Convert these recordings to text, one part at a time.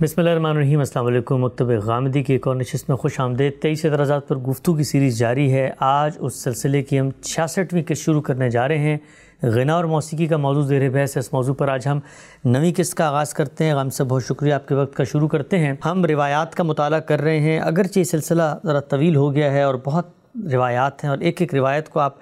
بسم اللہ الرحمن الرحیم، السلام علیکم۔ مکتب غامدی کی ایک اور نشست میں خوش آمدید۔ تیئیس اعتراضات پر گفتگو کی سیریز جاری ہے۔ آج اس سلسلے کی ہم چھیاسٹھویں قسط شروع کرنے جا رہے ہیں۔ غنا اور موسیقی کا موضوع زیر بحث ہے۔ اس موضوع پر آج ہم نویں قسط کا آغاز کرتے ہیں۔ غم سے بہت شکریہ آپ کے وقت کا شروع کرتے ہیں۔ ہم روایات کا مطالعہ کر رہے ہیں۔ اگرچہ یہ سلسلہ ذرا طویل ہو گیا ہے اور بہت روایات ہیں اور ایک ایک روایت کو آپ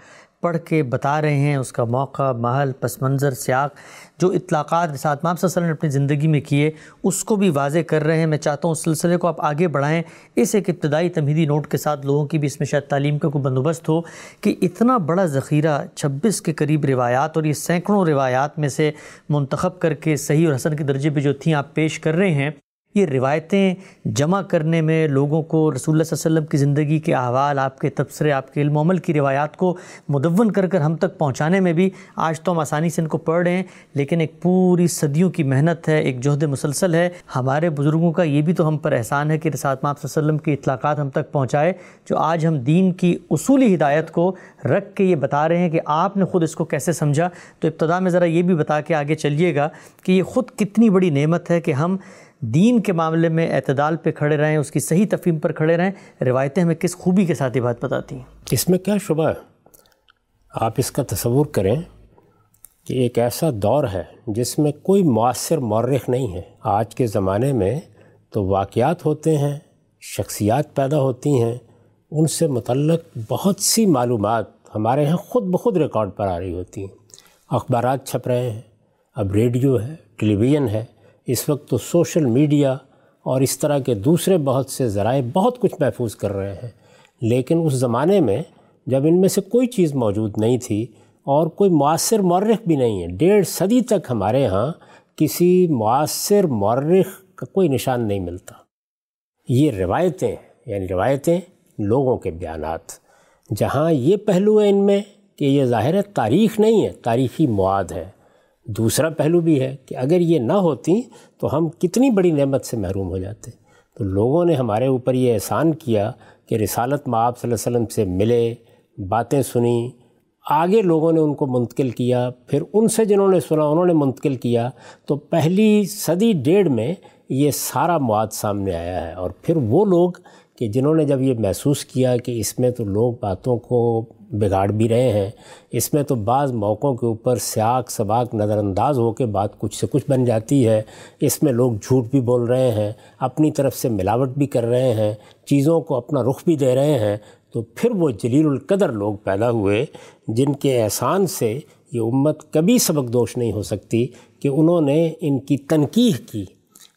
پڑھ کے بتا رہے ہیں، اس کا موقع، محل، پس منظر، سیاق جو اطلاقات رسالت صلی اللہ علیہ وسلم نے اپنی زندگی میں کیے، اس کو بھی واضح کر رہے ہیں۔ میں چاہتا ہوں اس سلسلے کو آپ آگے بڑھائیں۔ اس ایک ابتدائی تمہیدی نوٹ کے ساتھ لوگوں کی بھی اس میں شاید تعلیم کا کوئی بندوبست ہو کہ اتنا بڑا ذخیرہ چھبیس کے قریب روایات اور یہ سینکڑوں روایات میں سے منتخب کر کے صحیح اور حسن کے درجے پہ جو تھیں آپ پیش کر رہے ہیں۔ یہ روایتیں جمع کرنے میں لوگوں کو رسول اللہ صلی اللہ علیہ وسلم کی زندگی کے احوال، آپ کے تبصرے، آپ کے علم عمل کی روایات کو مدون کر کر ہم تک پہنچانے میں بھی آج تو ہم آسانی سے ان کو پڑھ رہے ہیں، لیکن ایک پوری صدیوں کی محنت ہے، ایک جہد مسلسل ہے۔ ہمارے بزرگوں کا یہ بھی تو ہم پر احسان ہے کہ رسالت ماپ صلی اللہ علیہ وسلم کی اطلاقات ہم تک پہنچائے، جو آج ہم دین کی اصولی ہدایت کو رکھ کے یہ بتا رہے ہیں کہ آپ نے خود اس کو کیسے سمجھا۔ تو ابتدا میں ذرا یہ بھی بتا کے آگے چلیے گا کہ یہ خود کتنی بڑی نعمت ہے کہ ہم دین کے معاملے میں اعتدال پہ کھڑے رہیں، اس کی صحیح تفہیم پر کھڑے رہیں، روایتیں ہمیں کس خوبی کے ساتھ یہ بات بتاتی ہیں؟ اس میں کیا شبہ ہے؟ آپ اس کا تصور کریں کہ ایک ایسا دور ہے جس میں کوئی مؤثر مورخ نہیں ہے۔ آج کے زمانے میں تو واقعات ہوتے ہیں، شخصیات پیدا ہوتی ہیں، ان سے متعلق بہت سی معلومات ہمارے ہاں خود بخود ریکارڈ پر آ رہی ہوتی ہیں۔ اخبارات چھپ رہے ہیں، اب ریڈیو ہے، ٹیلی ویژن ہے اس وقت تو سوشل میڈیا اور اس طرح کے دوسرے بہت سے ذرائع بہت کچھ محفوظ کر رہے ہیں۔ لیکن اس زمانے میں جب ان میں سے کوئی چیز موجود نہیں تھی اور کوئی معاصر مورخ بھی نہیں ہے، ڈیڑھ صدی تک ہمارے ہاں کسی معاصر مورخ کا کوئی نشان نہیں ملتا۔ یہ روایتیں یعنی روایتیں لوگوں کے بیانات۔ جہاں یہ پہلو ہے ان میں کہ یہ ظاہر ہے تاریخ نہیں ہے، تاریخی مواد ہے۔ دوسرا پہلو بھی ہے کہ اگر یہ نہ ہوتی تو ہم کتنی بڑی نعمت سے محروم ہو جاتے۔ تو لوگوں نے ہمارے اوپر یہ احسان کیا کہ رسالت معاب صلی اللہ علیہ وسلم سے ملے، باتیں سنیں آگے لوگوں نے ان کو منتقل کیا، پھر ان سے جنہوں نے سنا، انہوں نے منتقل کیا۔ تو پہلی صدی ڈیڑھ میں یہ سارا مواد سامنے آیا ہے اور پھر وہ لوگ کہ جنہوں نے جب یہ محسوس کیا کہ اس میں تو لوگ باتوں کو بگاڑ بھی رہے ہیں، اس میں تو بعض موقعوں کے اوپر سیاق سباق نظر انداز ہو کے بات کچھ سے کچھ بن جاتی ہے، اس میں لوگ جھوٹ بھی بول رہے ہیں، اپنی طرف سے ملاوٹ بھی کر رہے ہیں، چیزوں کو اپنا رخ بھی دے رہے ہیں۔ تو پھر وہ جلیل القدر لوگ پیدا ہوئے، جن کے احسان سے یہ امت کبھی سبق دوش نہیں ہو سکتی کہ انہوں نے ان کی تنقید کی۔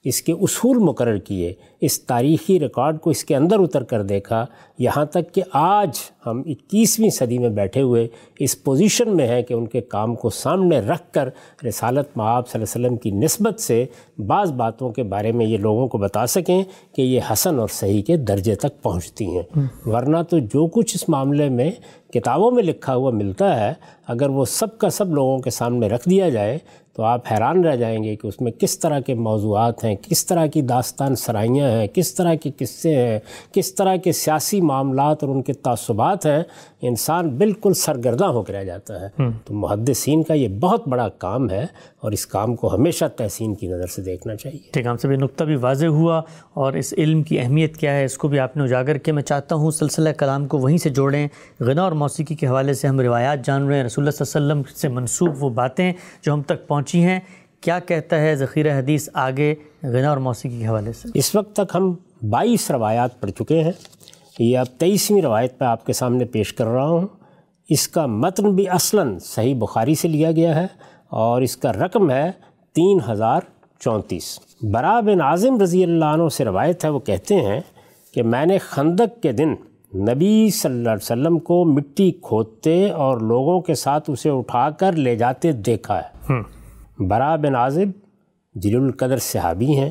اس کے اصول مقرر کیے، اس تاریخی ریکارڈ کو اس کے اندر اتر کر دیکھا، یہاں تک کہ آج ہم اکیسویں صدی میں بیٹھے ہوئے اس پوزیشن میں ہیں کہ ان کے کام کو سامنے رکھ کر رسالت معاب صلی اللہ علیہ وسلم کی نسبت سے بعض باتوں کے بارے میں یہ لوگوں کو بتا سکیں کہ یہ حسن اور صحیح کے درجے تک پہنچتی ہیں۔ ورنہ تو جو کچھ اس معاملے میں کتابوں میں لکھا ہوا ملتا ہے، اگر وہ سب کا سب لوگوں کے سامنے رکھ دیا جائے تو آپ حیران رہ جائیں گے کہ اس میں کس طرح کے موضوعات ہیں کس طرح کی داستان سرائیاں ہیں کس طرح کے قصے ہیں کس طرح کے سیاسی معاملات اور ان کے تعصبات ہیں انسان بالکل سرگرداں ہو کے رہ جاتا ہے۔ تو محدثین کا یہ بہت بڑا کام ہے اور اس کام کو ہمیشہ تحسین کی نظر سے دیکھنا چاہیے۔ ٹھیک ہم سے بھی نقطہ بھی واضح ہوا اور اس علم کی اہمیت کیا ہے اس کو بھی آپ نے اجاگر کیا۔ میں چاہتا ہوں سلسلہ کلام کو وہیں سے جوڑیں۔ غنا اور موسیقی کے حوالے سے ہم روایات جان رہے ہیں۔ رسول اللہ صلی اللہ علیہ وسلم سے منسوب وہ باتیں جو ہم تک پہنچی ہیں۔ کیا کہتا ہے ذخیرہ حدیث آگے غنا اور موسیقی کے حوالے سے؟ اس وقت تک ہم بائیس روایات پڑھ چکے ہیں۔ یہ اب تیئیسویں روایت پہ آپ کے سامنے پیش کر رہا ہوں۔ اس کا متن بھی اصلاً صحیح بخاری سے لیا گیا ہے۔ اور اس کا رقم ہے تین ہزار چونتیس۔ برا بن عظم رضی اللہ عنہ سے روایت ہے وہ کہتے ہیں کہ میں نے خندق کے دن نبی صلی اللہ علیہ وسلم کو مٹی کھودتے اور لوگوں کے ساتھ اسے اٹھا کر لے جاتے دیکھا ہے۔ برا بن عازب جلیل القدر صحابی ہیں۔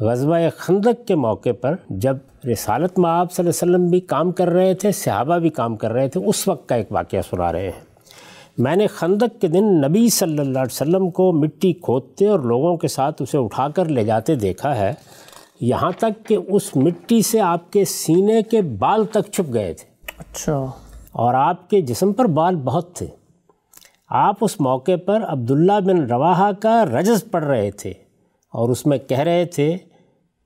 غزوہ خندق کے موقع پر جب رسالت میں آپ صلی اللہ علیہ وسلم بھی کام کر رہے تھے صحابہ بھی کام کر رہے تھے اس وقت کا ایک واقعہ سنا رہے ہیں۔ میں نے خندق کے دن نبی صلی اللہ علیہ وسلم کو مٹی کھودتے اور لوگوں کے ساتھ اسے اٹھا کر لے جاتے دیکھا ہے یہاں تک کہ اس مٹی سے آپ کے سینے کے بال تک چھپ گئے تھے۔ اچھا۔ اور آپ کے جسم پر بال بہت تھے۔ آپ اس موقع پر عبداللہ بن رواحہ کا رجز پڑھ رہے تھے اور اس میں کہہ رہے تھے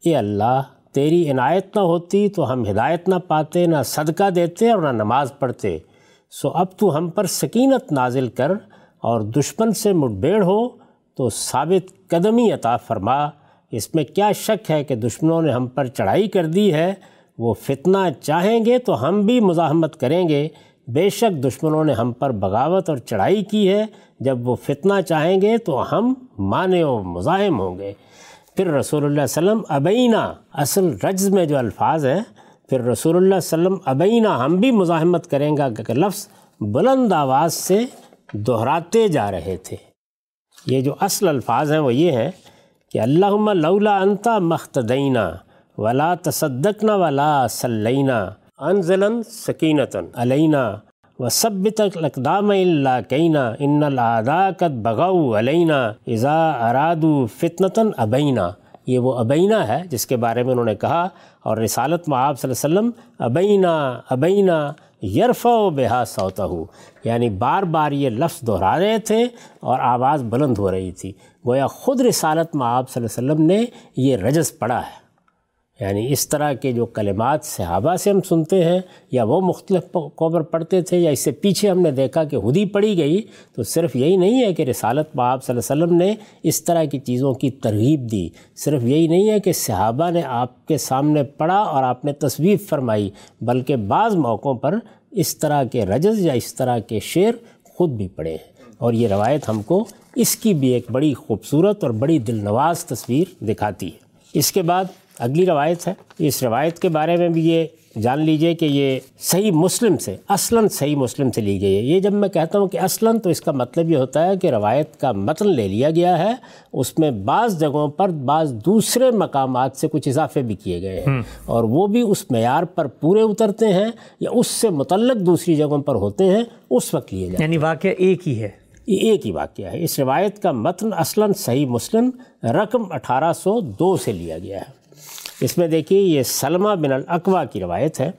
اے اللہ تیری عنایت نہ ہوتی تو ہم ہدایت نہ پاتے نہ صدقہ دیتے اور نہ نماز پڑھتے۔ سو اب تو ہم پر سکینت نازل کر اور دشمن سے مٹبیڑ ہو تو ثابت قدمی عطا فرما۔ اس میں کیا شک ہے کہ دشمنوں نے ہم پر چڑھائی کر دی ہے؟ وہ فتنہ چاہیں گے تو ہم بھی مزاحمت کریں گے۔ بے شک دشمنوں نے ہم پر بغاوت اور چڑھائی کی ہے۔ جب وہ فتنہ چاہیں گے تو ہم مانے و مزاحم ہوں گے۔ پھر رسول اللہ علیہ وسلم ابینہ اصل رجز میں جو الفاظ ہیں پھر رسول اللہ علیہ وسلم ابینہ ہم بھی مزاحمت کریں گا کہ لفظ بلند آواز سے دہراتے جا رہے تھے۔ یہ جو اصل الفاظ ہیں وہ یہ ہیں کہ اللہم لولا انتا مختدینہ ولا تصدقنا ولا صلینہ انزلن سکینتاً علینہ و سب تک اقدام اللہ کینہ ان العداقت بغاؤ علینہ اذا ارادو فتنتاً ابینہ یہ وہ ابینہ ہے جس کے بارے میں انہوں نے کہا اور رسالت میں آپ صلی اللہ علیہ وسلم ابینہ ابینہ یرفع و بحا سوتا ہو یعنی بار بار یہ لفظ دہرا رہے تھے اور آواز بلند ہو رہی تھی۔ گویا خود رسالت میں آپ صلی اللہ علیہ وسلم نے یہ رجز پڑھا ہے۔ یعنی اس طرح کے جو کلمات صحابہ سے ہم سنتے ہیں یا وہ مختلف قبر پڑھتے تھے یا اس سے پیچھے ہم نے دیکھا کہ خود ہی پڑھی گئی، تو صرف یہی نہیں ہے کہ رسالت آپ صلی اللہ علیہ وسلم نے اس طرح کی چیزوں کی ترغیب دی، صرف یہی نہیں ہے کہ صحابہ نے آپ کے سامنے پڑھا اور آپ نے تصویر فرمائی، بلکہ بعض موقعوں پر اس طرح کے رجز یا اس طرح کے شعر خود بھی پڑھے ہیں۔ اور یہ روایت ہم کو اس کی بھی ایک بڑی خوبصورت اور بڑی دل نواز تصویر دکھاتی ہے۔ اس کے بعد اگلی روایت ہے۔ اس روایت کے بارے میں بھی یہ جان لیجیے کہ یہ صحیح مسلم سے اصلاً صحیح مسلم سے لی گئی ہے۔ یہ جب میں کہتا ہوں کہ اصلاً تو اس کا مطلب یہ ہوتا ہے کہ روایت کا متن لے لیا گیا ہے۔ اس میں بعض جگہوں پر بعض دوسرے مقامات سے کچھ اضافے بھی کیے گئے ہیں۔ اور وہ بھی اس معیار پر پورے اترتے ہیں یا اس سے متعلق دوسری جگہوں پر ہوتے ہیں اس وقت لیے جائیں یعنی واقعہ ایک ہی ہے۔ یہ ایک ہی واقعہ ہے۔ اس روایت کا متن اصلاً صحیح مسلم رقم اٹھارہ سو دو سے لیا گیا ہے۔ اس میں دیکھیے یہ سلمہ بن الاقوا کی روایت ہے۔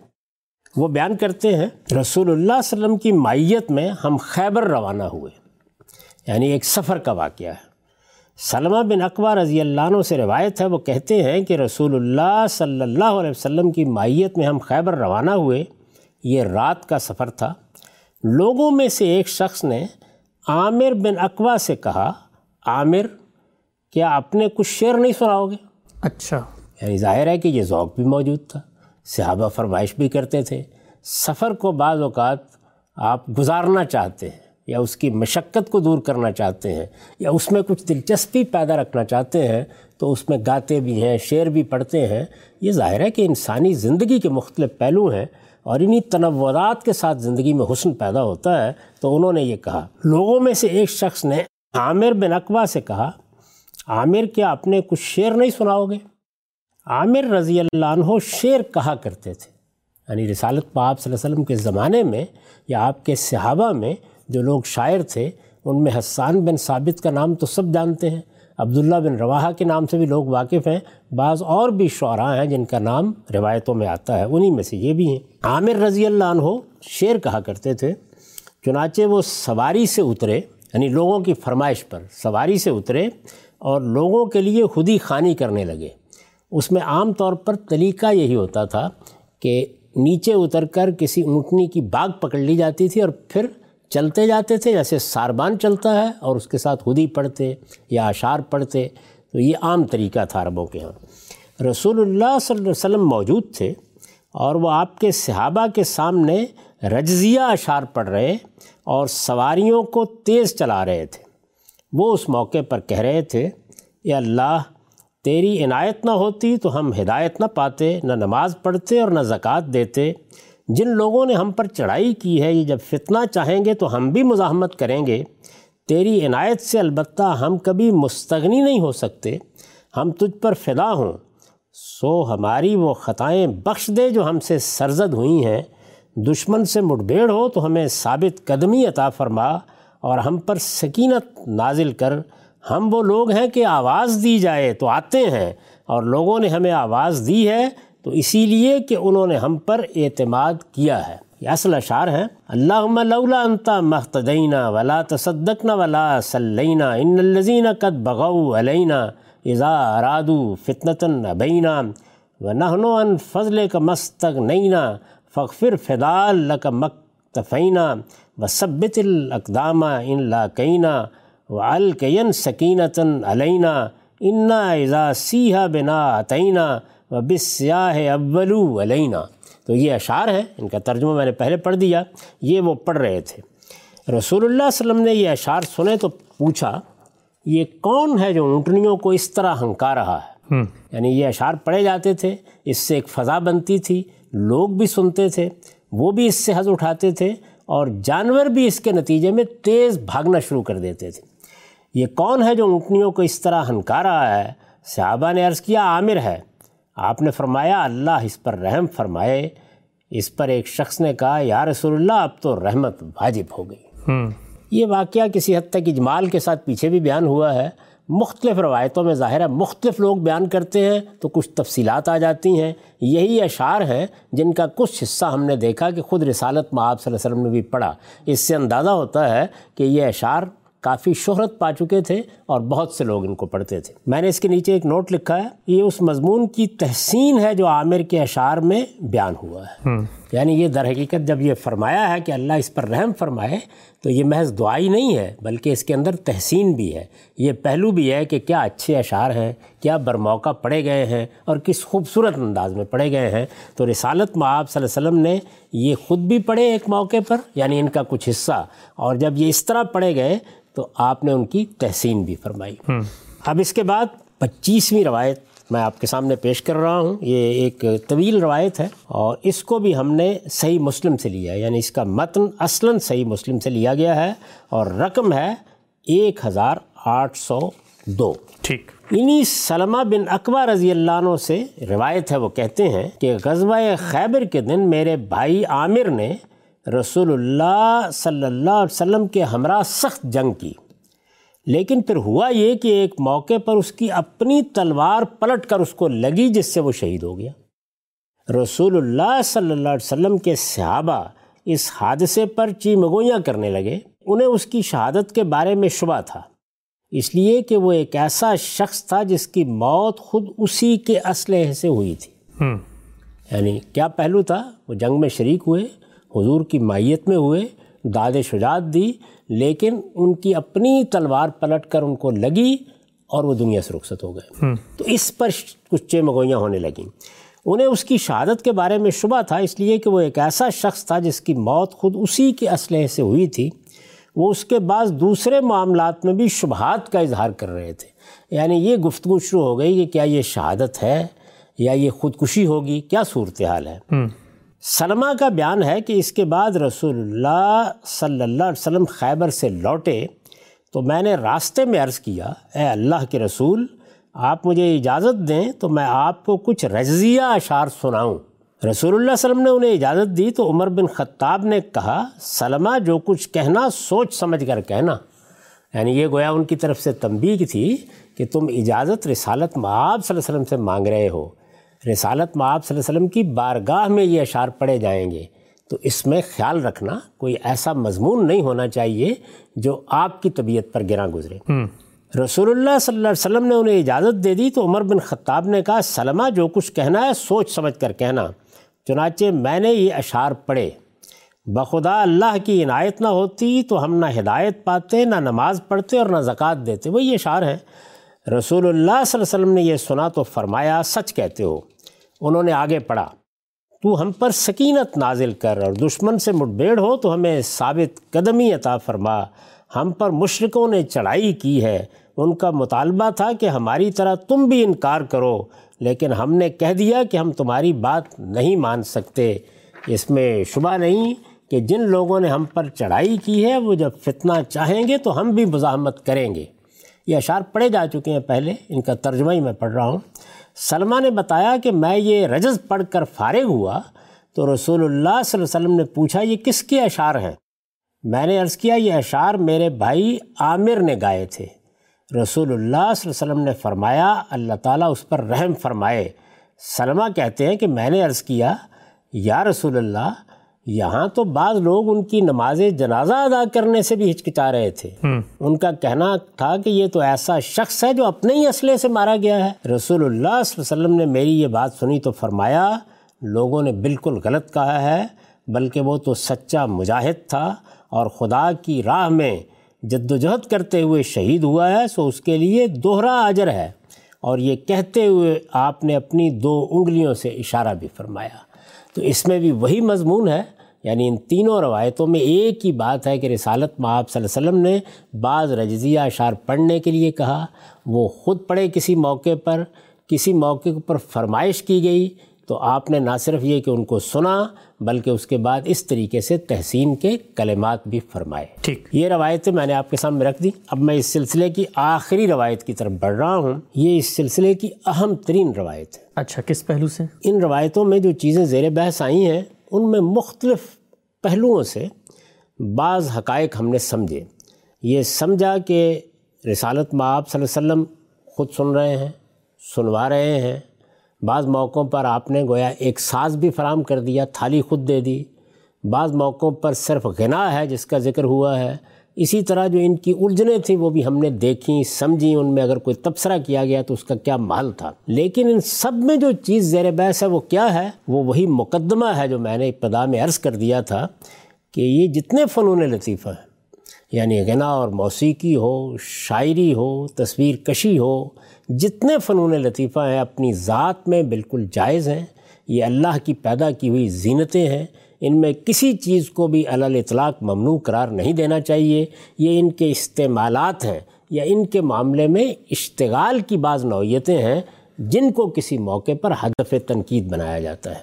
وہ بیان کرتے ہیں، رسول اللہ صلی اللہ علیہ وسلم کی مائیت میں ہم خیبر روانہ ہوئے۔ یعنی ایک سفر کا واقعہ ہے۔ سلمہ بن اقوا رضی اللہ عنہ سے روایت ہے، وہ کہتے ہیں کہ رسول اللہ صلی اللہ علیہ وسلم کی مائیت میں ہم خیبر روانہ ہوئے۔ یہ رات کا سفر تھا۔ لوگوں میں سے ایک شخص نے عامر بن اقوا سے کہا، عامر، کیا اپنے کچھ شعر نہیں سناؤ گے اچھا۔ یعنی ظاہر ہے کہ یہ ذوق بھی موجود تھا، صحابہ فرمائش بھی کرتے تھے۔ سفر کو بعض اوقات آپ گزارنا چاہتے ہیں یا اس کی مشقت کو دور کرنا چاہتے ہیں یا اس میں کچھ دلچسپی پیدا رکھنا چاہتے ہیں تو اس میں گاتے بھی ہیں، شعر بھی پڑھتے ہیں۔ یہ ظاہر ہے کہ انسانی زندگی کے مختلف پہلو ہیں اور انہی تنوعات کے ساتھ زندگی میں حسن پیدا ہوتا ہے۔ تو انہوں نے یہ کہا، لوگوں میں سے ایک شخص نے عامر بن اقوا سے کہا، عامر کیا اپنے کچھ شعر نہیں سناؤ گے؟ عامر رضی اللہ عنہ شعر کہا کرتے تھے۔ یعنی رسالت پا آپ صلی اللہ علیہ وسلم کے زمانے میں یا آپ کے صحابہ میں جو لوگ شاعر تھے، ان میں حسان بن ثابت کا نام تو سب جانتے ہیں، عبداللہ بن رواحہ کے نام سے بھی لوگ واقف ہیں، بعض اور بھی شعراء ہیں جن کا نام روایتوں میں آتا ہے، انہی میں سے یہ بھی ہیں۔ عامر رضی اللہ عنہ شعر کہا کرتے تھے، چنانچہ وہ سواری سے اترے یعنی لوگوں کی فرمائش پر سواری سے اترے اور لوگوں کے لیے خود ہی خانی کرنے لگے۔ اس میں عام طور پر طریقہ یہی ہوتا تھا کہ نیچے اتر کر کسی اونٹنی کی باغ پکڑ لی جاتی تھی اور پھر چلتے جاتے تھے، جیسے ساربان چلتا ہے اور اس کے ساتھ خود ہی پڑھتے یا اشعار پڑھتے۔ تو یہ عام طریقہ تھا عربوں کے ہاں۔ رسول اللہ صلی اللہ علیہ وسلم موجود تھے اور وہ آپ کے صحابہ کے سامنے رجزیہ اشعار پڑھ رہے اور سواریوں کو تیز چلا رہے تھے۔ وہ اس موقع پر کہہ رہے تھے یا اللہ تیری عنایت نہ ہوتی تو ہم ہدایت نہ پاتے، نہ نماز پڑھتے اور نہ زکوٰۃ دیتے۔ جن لوگوں نے ہم پر چڑھائی کی ہے، یہ جب فتنہ چاہیں گے تو ہم بھی مزاحمت کریں گے۔ تیری عنایت سے البتہ ہم کبھی مستغنی نہیں ہو سکتے۔ ہم تجھ پر فدا ہوں۔ سو ہماری وہ خطائیں بخش دے جو ہم سے سرزد ہوئی ہیں۔ دشمن سے مٹبیڑ ہو تو ہمیں ثابت قدمی عطا فرما اور ہم پر سکینت نازل کر۔ ہم وہ لوگ ہیں کہ آواز دی جائے تو آتے ہیں اور لوگوں نے ہمیں آواز دی ہے تو اسی لیے کہ انہوں نے ہم پر اعتماد کیا ہے۔ یہ اصل اشعار ہیں۔ اللہ لولا انتا مختدینہ ولا تصدقنا ولا صلینہ ان الزین قد بغو علینا اذا ارادو فتنتن ابینہ و نہنو ان فضل کا مستق نئینہ فخر فدال لک مکتفینہ و صبت الاقدامہ ان لاقینہ و الکین سکینتاً علینہ انا اذا سیہ بنا عطینہ و بسیاہ اولو علینہ تو یہ اشعار ہیں ان کا ترجمہ میں نے پہلے پڑھ دیا یہ وہ پڑھ رہے تھے۔ رسول اللہ علیہ وسلم نے یہ اشعار سنے تو پوچھا یہ کون ہے جو اونٹنیوں کو اس طرح ہنکا رہا ہے؟ یعنی یہ اشعار پڑھے جاتے تھے اس سے ایک فضا بنتی تھی لوگ بھی سنتے تھے وہ بھی اس سے حض اٹھاتے تھے اور جانور بھی اس کے نتیجے میں تیز بھاگنا شروع کر دیتے تھے۔ یہ کون ہے جو اونٹنیوں کو اس طرح ہنکا رہا ہے؟ صحابہ نے عرض کیا عامر ہے۔ آپ نے فرمایا اللہ اس پر رحم فرمائے۔ اس پر ایک شخص نے کہا یا رسول اللہ اب تو رحمت واجب ہو گئی۔ یہ واقعہ کسی حد تک اجمال کے ساتھ پیچھے بھی بیان ہوا ہے۔ مختلف روایتوں میں ظاہر ہے مختلف لوگ بیان کرتے ہیں تو کچھ تفصیلات آ جاتی ہیں۔ یہی اشعار ہیں جن کا کچھ حصہ ہم نے دیکھا کہ خود رسالت میں آپ صلی اللہ علیہ وسلم نے بھی پڑھا۔ اس سے اندازہ ہوتا ہے کہ یہ اشعار کافی شہرت پا چکے تھے اور بہت سے لوگ ان کو پڑھتے تھے۔ میں نے اس کے نیچے ایک نوٹ لکھا ہے، یہ اس مضمون کی تحسین ہے جو عامر کے اشعار میں بیان ہوا ہے۔ یعنی یہ در حقیقت جب یہ فرمایا ہے کہ اللہ اس پر رحم فرمائے تو یہ محض دعائی نہیں ہے بلکہ اس کے اندر تحسین بھی ہے۔ یہ پہلو بھی ہے کہ کیا اچھے اشعار ہیں کیا برموقع پڑھے گئے ہیں اور کس خوبصورت انداز میں پڑھے گئے ہیں۔ تو رسالت آپ صلی اللہ علیہ وسلم نے یہ خود بھی پڑھے ایک موقع پر یعنی ان کا کچھ حصہ۔ اور جب یہ اس طرح پڑھے گئے تو آپ نے ان کی تحسین بھی فرمائی۔ اب اس کے بعد پچیسویں روایت۔ میں آپ کے سامنے پیش کر رہا ہوں۔ یہ ایک طویل روایت ہے اور اس کو بھی ہم نے صحیح مسلم سے لیا ہے۔ یعنی اس کا متن اصلاً صحیح مسلم سے لیا گیا ہے اور رقم ہے ایک ہزار آٹھ سو دو۔ ٹھیک۔ انہی سلمہ بن اقبا رضی اللہ عنہ سے روایت ہے وہ کہتے ہیں کہ غزوہ خیبر کے دن میرے بھائی عامر نے رسول اللہ صلی اللہ علیہ وسلم کے ہمراہ سخت جنگ کی۔ لیکن پھر ہوا یہ کہ ایک موقع پر اس کی اپنی تلوار پلٹ کر اس کو لگی جس سے وہ شہید ہو گیا۔ رسول اللہ صلی اللہ علیہ وسلم کے صحابہ اس حادثے پر چیمگویاں کرنے لگے۔ انہیں اس کی شہادت کے بارے میں شبہ تھا۔ اس لیے کہ وہ ایک ایسا شخص تھا جس کی موت خود اسی کے اسلحے سے ہوئی تھی۔ یعنی کیا پہلو تھا؟ وہ جنگ میں شریک ہوئے حضور کی مائیت میں ہوئے داد شجاعت دی لیکن ان کی اپنی تلوار پلٹ کر ان کو لگی اور وہ دنیا سے رخصت ہو گئے۔ تو اس پر کچھ چمگوئیاں ہونے لگیں۔ انہیں اس کی شہادت کے بارے میں شبہ تھا اس لیے کہ وہ ایک ایسا شخص تھا جس کی موت خود اسی کے اسلحے سے ہوئی تھی۔ وہ اس کے بعد دوسرے معاملات میں بھی شبہات کا اظہار کر رہے تھے۔ یعنی یہ گفتگو شروع ہو گئی کہ کیا یہ شہادت ہے یا یہ خودکشی ہوگی کیا صورتحال ہے؟ سلمہ کا بیان ہے کہ اس کے بعد رسول اللہ صلی اللہ علیہ وسلم خیبر سے لوٹے تو میں نے راستے میں عرض کیا، اے اللہ کے رسول، آپ مجھے اجازت دیں تو میں آپ کو کچھ رضیہ اشعار سناؤں۔ رسول اللہ علیہ وسلم نے انہیں اجازت دی تو عمر بن خطاب نے کہا، سلمہ جو کچھ کہنا، سوچ سمجھ کر کہنا۔ یعنی یہ گویا ان کی طرف سے تنبیہ تھی کہ تم اجازت رسالت معاب صلی اللہ علیہ وسلم سے مانگ رہے ہو۔ رسالت میں آپ صلی اللہ علیہ وسلم کی بارگاہ میں یہ اشعار پڑھے جائیں گے۔ تو اس میں خیال رکھنا کوئی ایسا مضمون نہیں ہونا چاہیے جو آپ کی طبیعت پر گراں گزرے۔ رسول اللہ صلی اللہ علیہ وسلم نے انہیں اجازت دے دی تو عمر بن خطاب نے کہا سلمہ جو کچھ کہنا ہے سوچ سمجھ کر کہنا۔ چنانچہ میں نے یہ اشعار پڑھے۔ بخدا اللہ کی عنایت نہ ہوتی تو ہم نہ ہدایت پاتے نہ نماز پڑھتے اور نہ زکوٰۃ دیتے۔ وہی اشعار ہیں۔ رسول اللہ صلی اللہ علیہ وسلم نے یہ سنا تو فرمایا سچ کہتے ہو۔ انہوں نے آگے پڑھا، تو ہم پر سکینت نازل کر اور دشمن سے مٹبیڑ ہو تو ہمیں ثابت قدمی عطا فرما۔ ہم پر مشرقوں نے چڑھائی کی ہے۔ ان کا مطالبہ تھا کہ ہماری طرح تم بھی انکار کرو، لیکن ہم نے کہہ دیا کہ ہم تمہاری بات نہیں مان سکتے۔ اس میں شبہ نہیں کہ جن لوگوں نے ہم پر چڑھائی کی ہے، وہ جب فتنہ چاہیں گے تو ہم بھی مزاحمت کریں گے۔ یہ اشعار پڑھے جا چکے ہیں۔ پہلے ان کا ترجمہ ہی میں پڑھ رہا ہوں۔ سلمہ نے بتایا کہ میں یہ رجز پڑھ کر فارغ ہوا تو رسول اللہ صلی اللہ علیہ وسلم نے پوچھا، یہ کس کے اشعار ہیں؟ میں نے عرض کیا، یہ اشعار میرے بھائی عامر نے گائے تھے۔ رسول اللہ صلی اللہ علیہ وسلم نے فرمایا، اللہ تعالیٰ اس پر رحم فرمائے۔ سلمہ کہتے ہیں کہ میں نے عرض کیا، یا رسول اللہ یہاں تو بعض لوگ ان کی نماز جنازہ ادا کرنے سے بھی ہچکچا رہے تھے۔ ان کا کہنا تھا کہ یہ تو ایسا شخص ہے جو اپنے ہی اسلحے سے مارا گیا ہے۔ رسول اللہ صلی اللہ علیہ وسلم نے میری یہ بات سنی تو فرمایا لوگوں نے بالکل غلط کہا ہے بلکہ وہ تو سچا مجاہد تھا اور خدا کی راہ میں جد و جہد کرتے ہوئے شہید ہوا ہے سو اس کے لیے دوہرا اجر ہے۔ اور یہ کہتے ہوئے آپ نے اپنی دو انگلیوں سے اشارہ بھی فرمایا۔ تو اس میں بھی وہی مضمون ہے یعنی ان تینوں روایتوں میں ایک ہی بات ہے کہ رسالت میں آپ صلی اللہ علیہ وسلم نے بعض رجزیہ اشعار پڑھنے کے لیے کہا۔ وہ خود پڑھے کسی موقع پر، کسی موقع پر فرمائش کی گئی۔ تو آپ نے نہ صرف یہ کہ ان کو سنا بلکہ اس کے بعد اس طریقے سے تحسین کے کلمات بھی فرمائے۔ ٹھیک۔ یہ روایتیں میں نے آپ کے سامنے رکھ دی۔ اب میں اس سلسلے کی آخری روایت کی طرف بڑھ رہا ہوں۔ یہ اس سلسلے کی اہم ترین روایت ہے۔ اچھا کس پہلو سے؟ ان روایتوں میں جو چیزیں زیر بحث آئی ہیں ان میں مختلف پہلوؤں سے بعض حقائق ہم نے سمجھے۔ یہ سمجھا کہ رسالت میں آپ صلی اللہ علیہ وسلم خود سن رہے ہیں سنوا رہے ہیں بعض موقعوں پر آپ نے گویا ایک ساز بھی فراہم کر دیا، تھالی خود دے دی۔ بعض موقعوں پر صرف غنا ہے جس کا ذکر ہوا ہے۔ اسی طرح جو ان کی الجھنیں تھیں وہ بھی ہم نے دیکھیں، سمجھیں، ان میں اگر کوئی تبصرہ کیا گیا تو اس کا کیا محل تھا۔ لیکن ان سب میں جو چیز زیر بحث ہے وہ کیا ہے؟ وہ وہی مقدمہ ہے جو میں نے ابتدا میں عرض کر دیا تھا کہ یہ جتنے فنون لطیفہ ہیں یعنی غنا اور موسیقی ہو، شاعری ہو، تصویر کشی ہو جتنے فنون لطیفہ ہیں، اپنی ذات میں بالکل جائز ہیں۔ یہ اللہ کی پیدا کی ہوئی زینتیں ہیں۔ ان میں کسی چیز کو بھی علل اطلاق ممنوع قرار نہیں دینا چاہیے۔ یہ ان کے استعمالات ہیں یا ان کے معاملے میں اشتغال کی بعض نوعیتیں ہیں جن کو کسی موقع پر ہدف تنقید بنایا جاتا ہے۔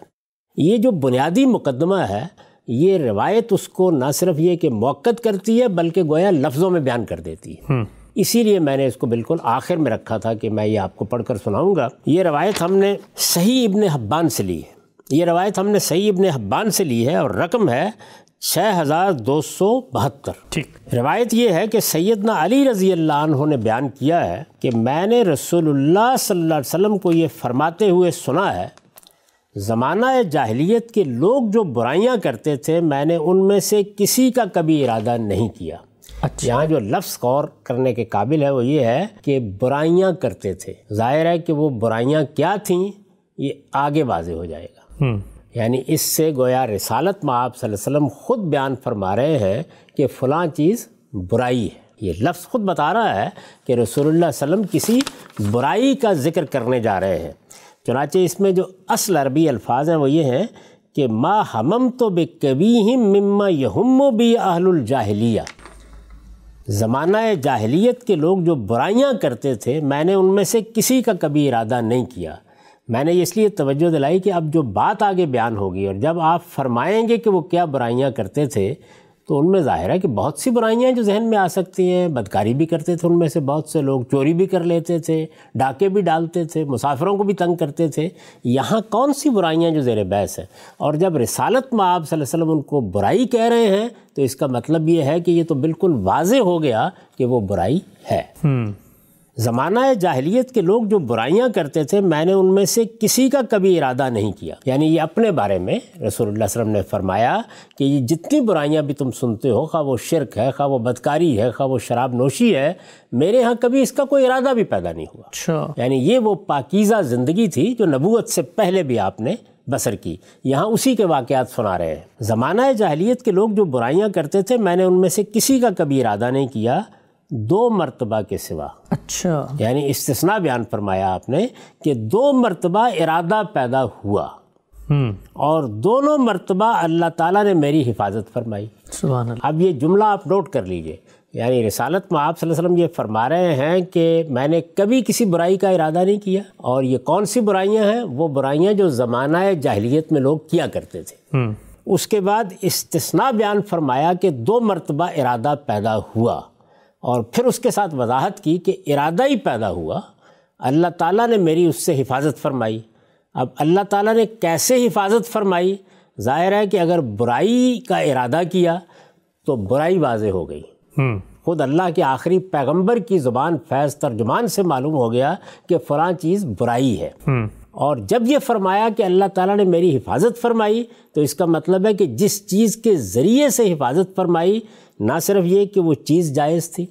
یہ جو بنیادی مقدمہ ہے، یہ روایت اس کو نہ صرف یہ کہ موقع کرتی ہے، بلکہ گویا لفظوں میں بیان کر دیتی ہے۔ اسی لیے میں نے اس کو بالکل آخر میں رکھا تھا کہ میں یہ آپ کو پڑھ کر سناؤں گا۔ یہ روایت ہم نے صحیح ابن حبان سے لی ہے۔ یہ روایت ہم نے صحیح ابن حبان سے لی ہے اور رقم ہے چھ ہزار دو سو بہتر۔ ٹھیک۔ روایت یہ ہے کہ سیدنا علی رضی اللہ عنہ نے بیان کیا ہے کہ میں نے رسول اللہ صلی اللہ علیہ وسلم کو یہ فرماتے ہوئے سنا ہے زمانہ جاہلیت کے لوگ جو برائیاں کرتے تھے میں نے ان میں سے کسی کا کبھی ارادہ نہیں کیا۔ اچھا۔ یہاں جو لفظ غور کرنے کے قابل ہے وہ یہ ہے کہ برائیاں کرتے تھے۔ ظاہر ہے کہ وہ برائیاں کیا تھیں؟ یہ آگے واضح ہو جائے گا۔ یعنی اس سے گویا رسالت میں آپ صلی اللہ علیہ وسلم خود بیان فرما رہے ہیں کہ فلاں چیز برائی ہے۔ یہ لفظ خود بتا رہا ہے کہ رسول اللہ علیہ وسلم کسی برائی کا ذکر کرنے جا رہے ہیں۔ چنانچہ اس میں جو اصل عربی الفاظ ہیں وہ یہ ہیں کہ ما ہمم تو بے کبھی مما یہم و بھی اہل الجاہلیہ۔ زمانہ جاہلیت کے لوگ جو برائیاں کرتے تھے، میں نے ان میں سے کسی کا کبھی ارادہ نہیں کیا۔ میں نے اس لیے توجہ دلائی کہ اب جو بات آگے بیان ہوگی اور جب آپ فرمائیں گے کہ وہ کیا برائیاں کرتے تھے تو ان میں ظاہر ہے کہ بہت سی برائیاں جو ذہن میں آ سکتی ہیں، بدکاری بھی کرتے تھے ان میں سے بہت سے لوگ، چوری بھی کر لیتے تھے، ڈاکے بھی ڈالتے تھے، مسافروں کو بھی تنگ کرتے تھے۔ یہاں کون سی برائیاں جو زیر بحث ہیں؟ اور جب رسالت میں آپ صلی اللہ علیہ وسلم ان کو برائی کہہ رہے ہیں، تو اس کا مطلب یہ ہے کہ یہ تو بالکل واضح ہو گیا کہ وہ برائی ہے۔ زمانہ جاہلیت کے لوگ جو برائیاں کرتے تھے میں نے ان میں سے کسی کا کبھی ارادہ نہیں کیا۔ یعنی یہ اپنے بارے میں رسول اللہ علیہ وسلم نے فرمایا کہ یہ جتنی برائیاں بھی تم سنتے ہو خواہ وہ شرک ہے خواہ وہ بدکاری ہے خواہ وہ شراب نوشی ہے میرے ہاں کبھی اس کا کوئی ارادہ بھی پیدا نہیں ہوا۔ اچھا۔ یعنی یہ وہ پاکیزہ زندگی تھی جو نبوت سے پہلے بھی آپ نے بسر کی۔ یہاں اسی کے واقعات سنا رہے ہیں۔ زمانہ جاہلیت کے لوگ جو برائیاں کرتے تھے میں نے ان میں سے کسی کا کبھی ارادہ نہیں کیا۔ دو مرتبہ کے سوا۔ اچھا۔ یعنی استثناء بیان فرمایا آپ نے کہ دو مرتبہ ارادہ پیدا ہوا۔ اور دونوں مرتبہ اللہ تعالیٰ نے میری حفاظت فرمائی۔ سبحان اللہ۔ اب یہ جملہ آپ نوٹ کر لیجیے۔ یعنی رسالت میں آپ صلی اللہ علیہ وسلم یہ فرما رہے ہیں کہ میں نے کبھی کسی برائی کا ارادہ نہیں کیا۔ اور یہ کون سی برائیاں ہیں؟ وہ برائیاں جو زمانہ جاہلیت میں لوگ کیا کرتے تھے۔ اس کے بعد استثناء بیان فرمایا کہ دو مرتبہ ارادہ پیدا ہوا۔ اور پھر اس کے ساتھ وضاحت کی کہ ارادہ ہی پیدا ہوا۔ اللہ تعالیٰ نے میری اس سے حفاظت فرمائی۔ اب اللہ تعالیٰ نے کیسے حفاظت فرمائی؟ ظاہر ہے کہ اگر برائی کا ارادہ کیا تو برائی واضح ہو گئی۔ خود اللہ کے آخری پیغمبر کی زبان فیض ترجمان سے معلوم ہو گیا کہ فلاں چیز برائی ہے۔ اور جب یہ فرمایا کہ اللہ تعالیٰ نے میری حفاظت فرمائی تو اس کا مطلب ہے کہ جس چیز کے ذریعے سے حفاظت فرمائی نہ صرف یہ کہ وہ چیز جائز تھی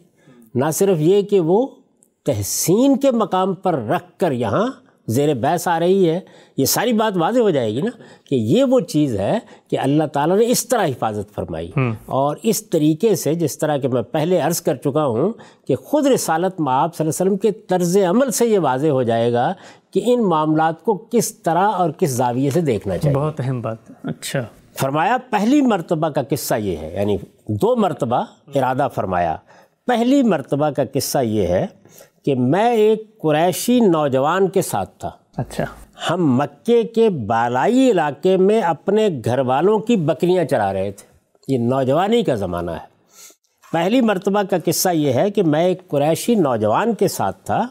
نہ صرف یہ کہ وہ تحسین کے مقام پر رکھ کر یہاں زیر بحث آ رہی ہے یہ ساری بات واضح ہو جائے گی نا کہ یہ وہ چیز ہے کہ اللہ تعالیٰ نے اس طرح حفاظت فرمائی۔ اور اس طریقے سے جس طرح کہ میں پہلے عرض کر چکا ہوں کہ خود رسالت معاب صلی اللہ علیہ وسلم کے طرز عمل سے یہ واضح ہو جائے گا کہ ان معاملات کو کس طرح اور کس زاویے سے دیکھنا چاہیے۔ بہت اہم بات۔ اچھا۔ فرمایا پہلی مرتبہ کا قصہ یہ ہے یعنی دو مرتبہ ارادہ فرمایا۔ پہلی مرتبہ کا قصہ یہ ہے کہ میں ایک قریشی نوجوان کے ساتھ تھا۔ اچھا۔ ہم مکے کے بالائی علاقے میں اپنے گھر والوں کی بکریاں چرا رہے تھے۔ یہ نوجوانی کا زمانہ ہے۔ پہلی مرتبہ کا قصہ یہ ہے کہ میں ایک قریشی نوجوان کے ساتھ تھا۔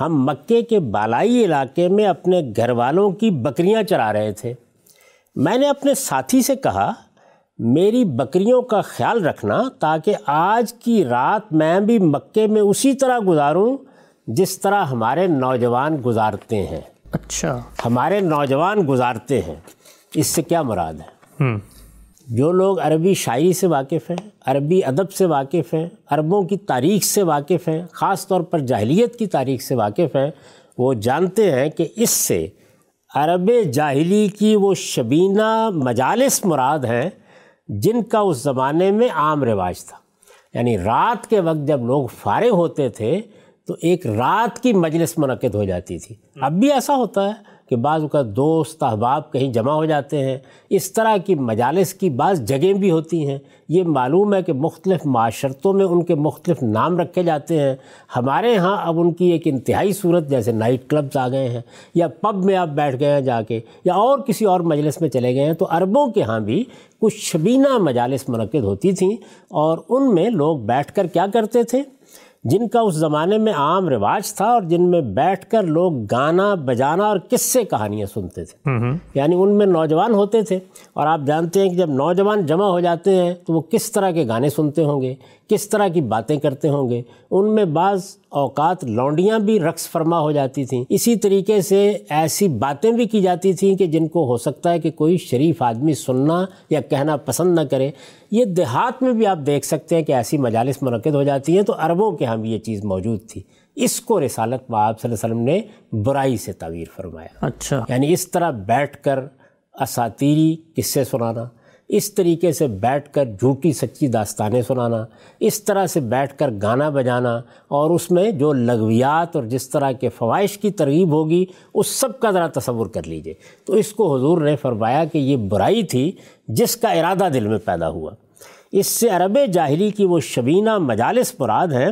ہم مکے کے بالائی علاقے میں اپنے گھر والوں کی بکریاں چرا رہے تھے۔ میں نے اپنے ساتھی سے کہا میری بکریوں کا خیال رکھنا تاکہ آج کی رات میں بھی مکے میں اسی طرح گزاروں جس طرح ہمارے نوجوان گزارتے ہیں۔ اچھا۔ ہمارے نوجوان گزارتے ہیں۔ اس سے کیا مراد ہے؟ جو لوگ عربی شاعری سے واقف ہیں عربی ادب سے واقف ہیں عربوں کی تاریخ سے واقف ہیں خاص طور پر جاہلیت کی تاریخ سے واقف ہیں وہ جانتے ہیں کہ اس سے عرب جاہلی کی وہ شبینہ مجالس مراد ہیں۔ جن کا اس زمانے میں عام رواج تھا۔ یعنی رات کے وقت جب لوگ فارغ ہوتے تھے تو ایک رات کی مجلس منعقد ہو جاتی تھی۔ اب بھی ایسا ہوتا ہے۔ کہ بعض اوقات دوست، احباب کہیں جمع ہو جاتے ہیں۔ اس طرح کی مجالس کی بعض جگہیں بھی ہوتی ہیں۔ یہ معلوم ہے کہ مختلف معاشرتوں میں ان کے مختلف نام رکھے جاتے ہیں۔ ہمارے ہاں اب ان کی ایک انتہائی صورت جیسے نائٹ کلبز آ گئے ہیں یا پب میں آپ بیٹھ گئے ہیں جا کے یا اور کسی اور مجلس میں چلے گئے ہیں تو عربوں کے ہاں بھی کچھ شبینہ مجالس منعقد ہوتی تھیں اور ان میں لوگ بیٹھ کر کیا کرتے تھے؟ جن کا اس زمانے میں عام رواج تھا اور جن میں بیٹھ کر لوگ گانا بجانا اور کس سے کہانیاں سنتے تھے۔ یعنی ان میں نوجوان ہوتے تھے اور آپ جانتے ہیں کہ جب نوجوان جمع ہو جاتے ہیں تو وہ کس طرح کے گانے سنتے ہوں گے؟ کس طرح کی باتیں کرتے ہوں گے؟ ان میں بعض اوقات لونڈیاں بھی رقص فرما ہو جاتی تھیں۔ اسی طریقے سے ایسی باتیں بھی کی جاتی تھیں کہ جن کو ہو سکتا ہے کہ کوئی شریف آدمی سننا یا کہنا پسند نہ کرے۔ یہ دیہات میں بھی آپ دیکھ سکتے ہیں کہ ایسی مجالس منعقد ہو جاتی ہیں تو عربوں کے ہاں بھی یہ چیز موجود تھی۔ اس کو رسالت باب صلی اللہ علیہ وسلم نے برائی سے تعویر فرمایا۔ اچھا۔ یعنی اس طرح بیٹھ کر اساتیری قصے سنانا۔ اس طریقے سے بیٹھ کر جھوٹی سچی داستانیں سنانا، اس طرح سے بیٹھ کر گانا بجانا اور اس میں جو لغویات اور جس طرح کے فوائش کی ترغیب ہوگی، اس سب کا ذرا تصور کر لیجیے۔ تو اس کو حضور نے فرمایا کہ یہ برائی تھی جس کا ارادہ دل میں پیدا ہوا۔ اس سے عرب جاہلی کی وہ شبینہ مجالس مراد ہیں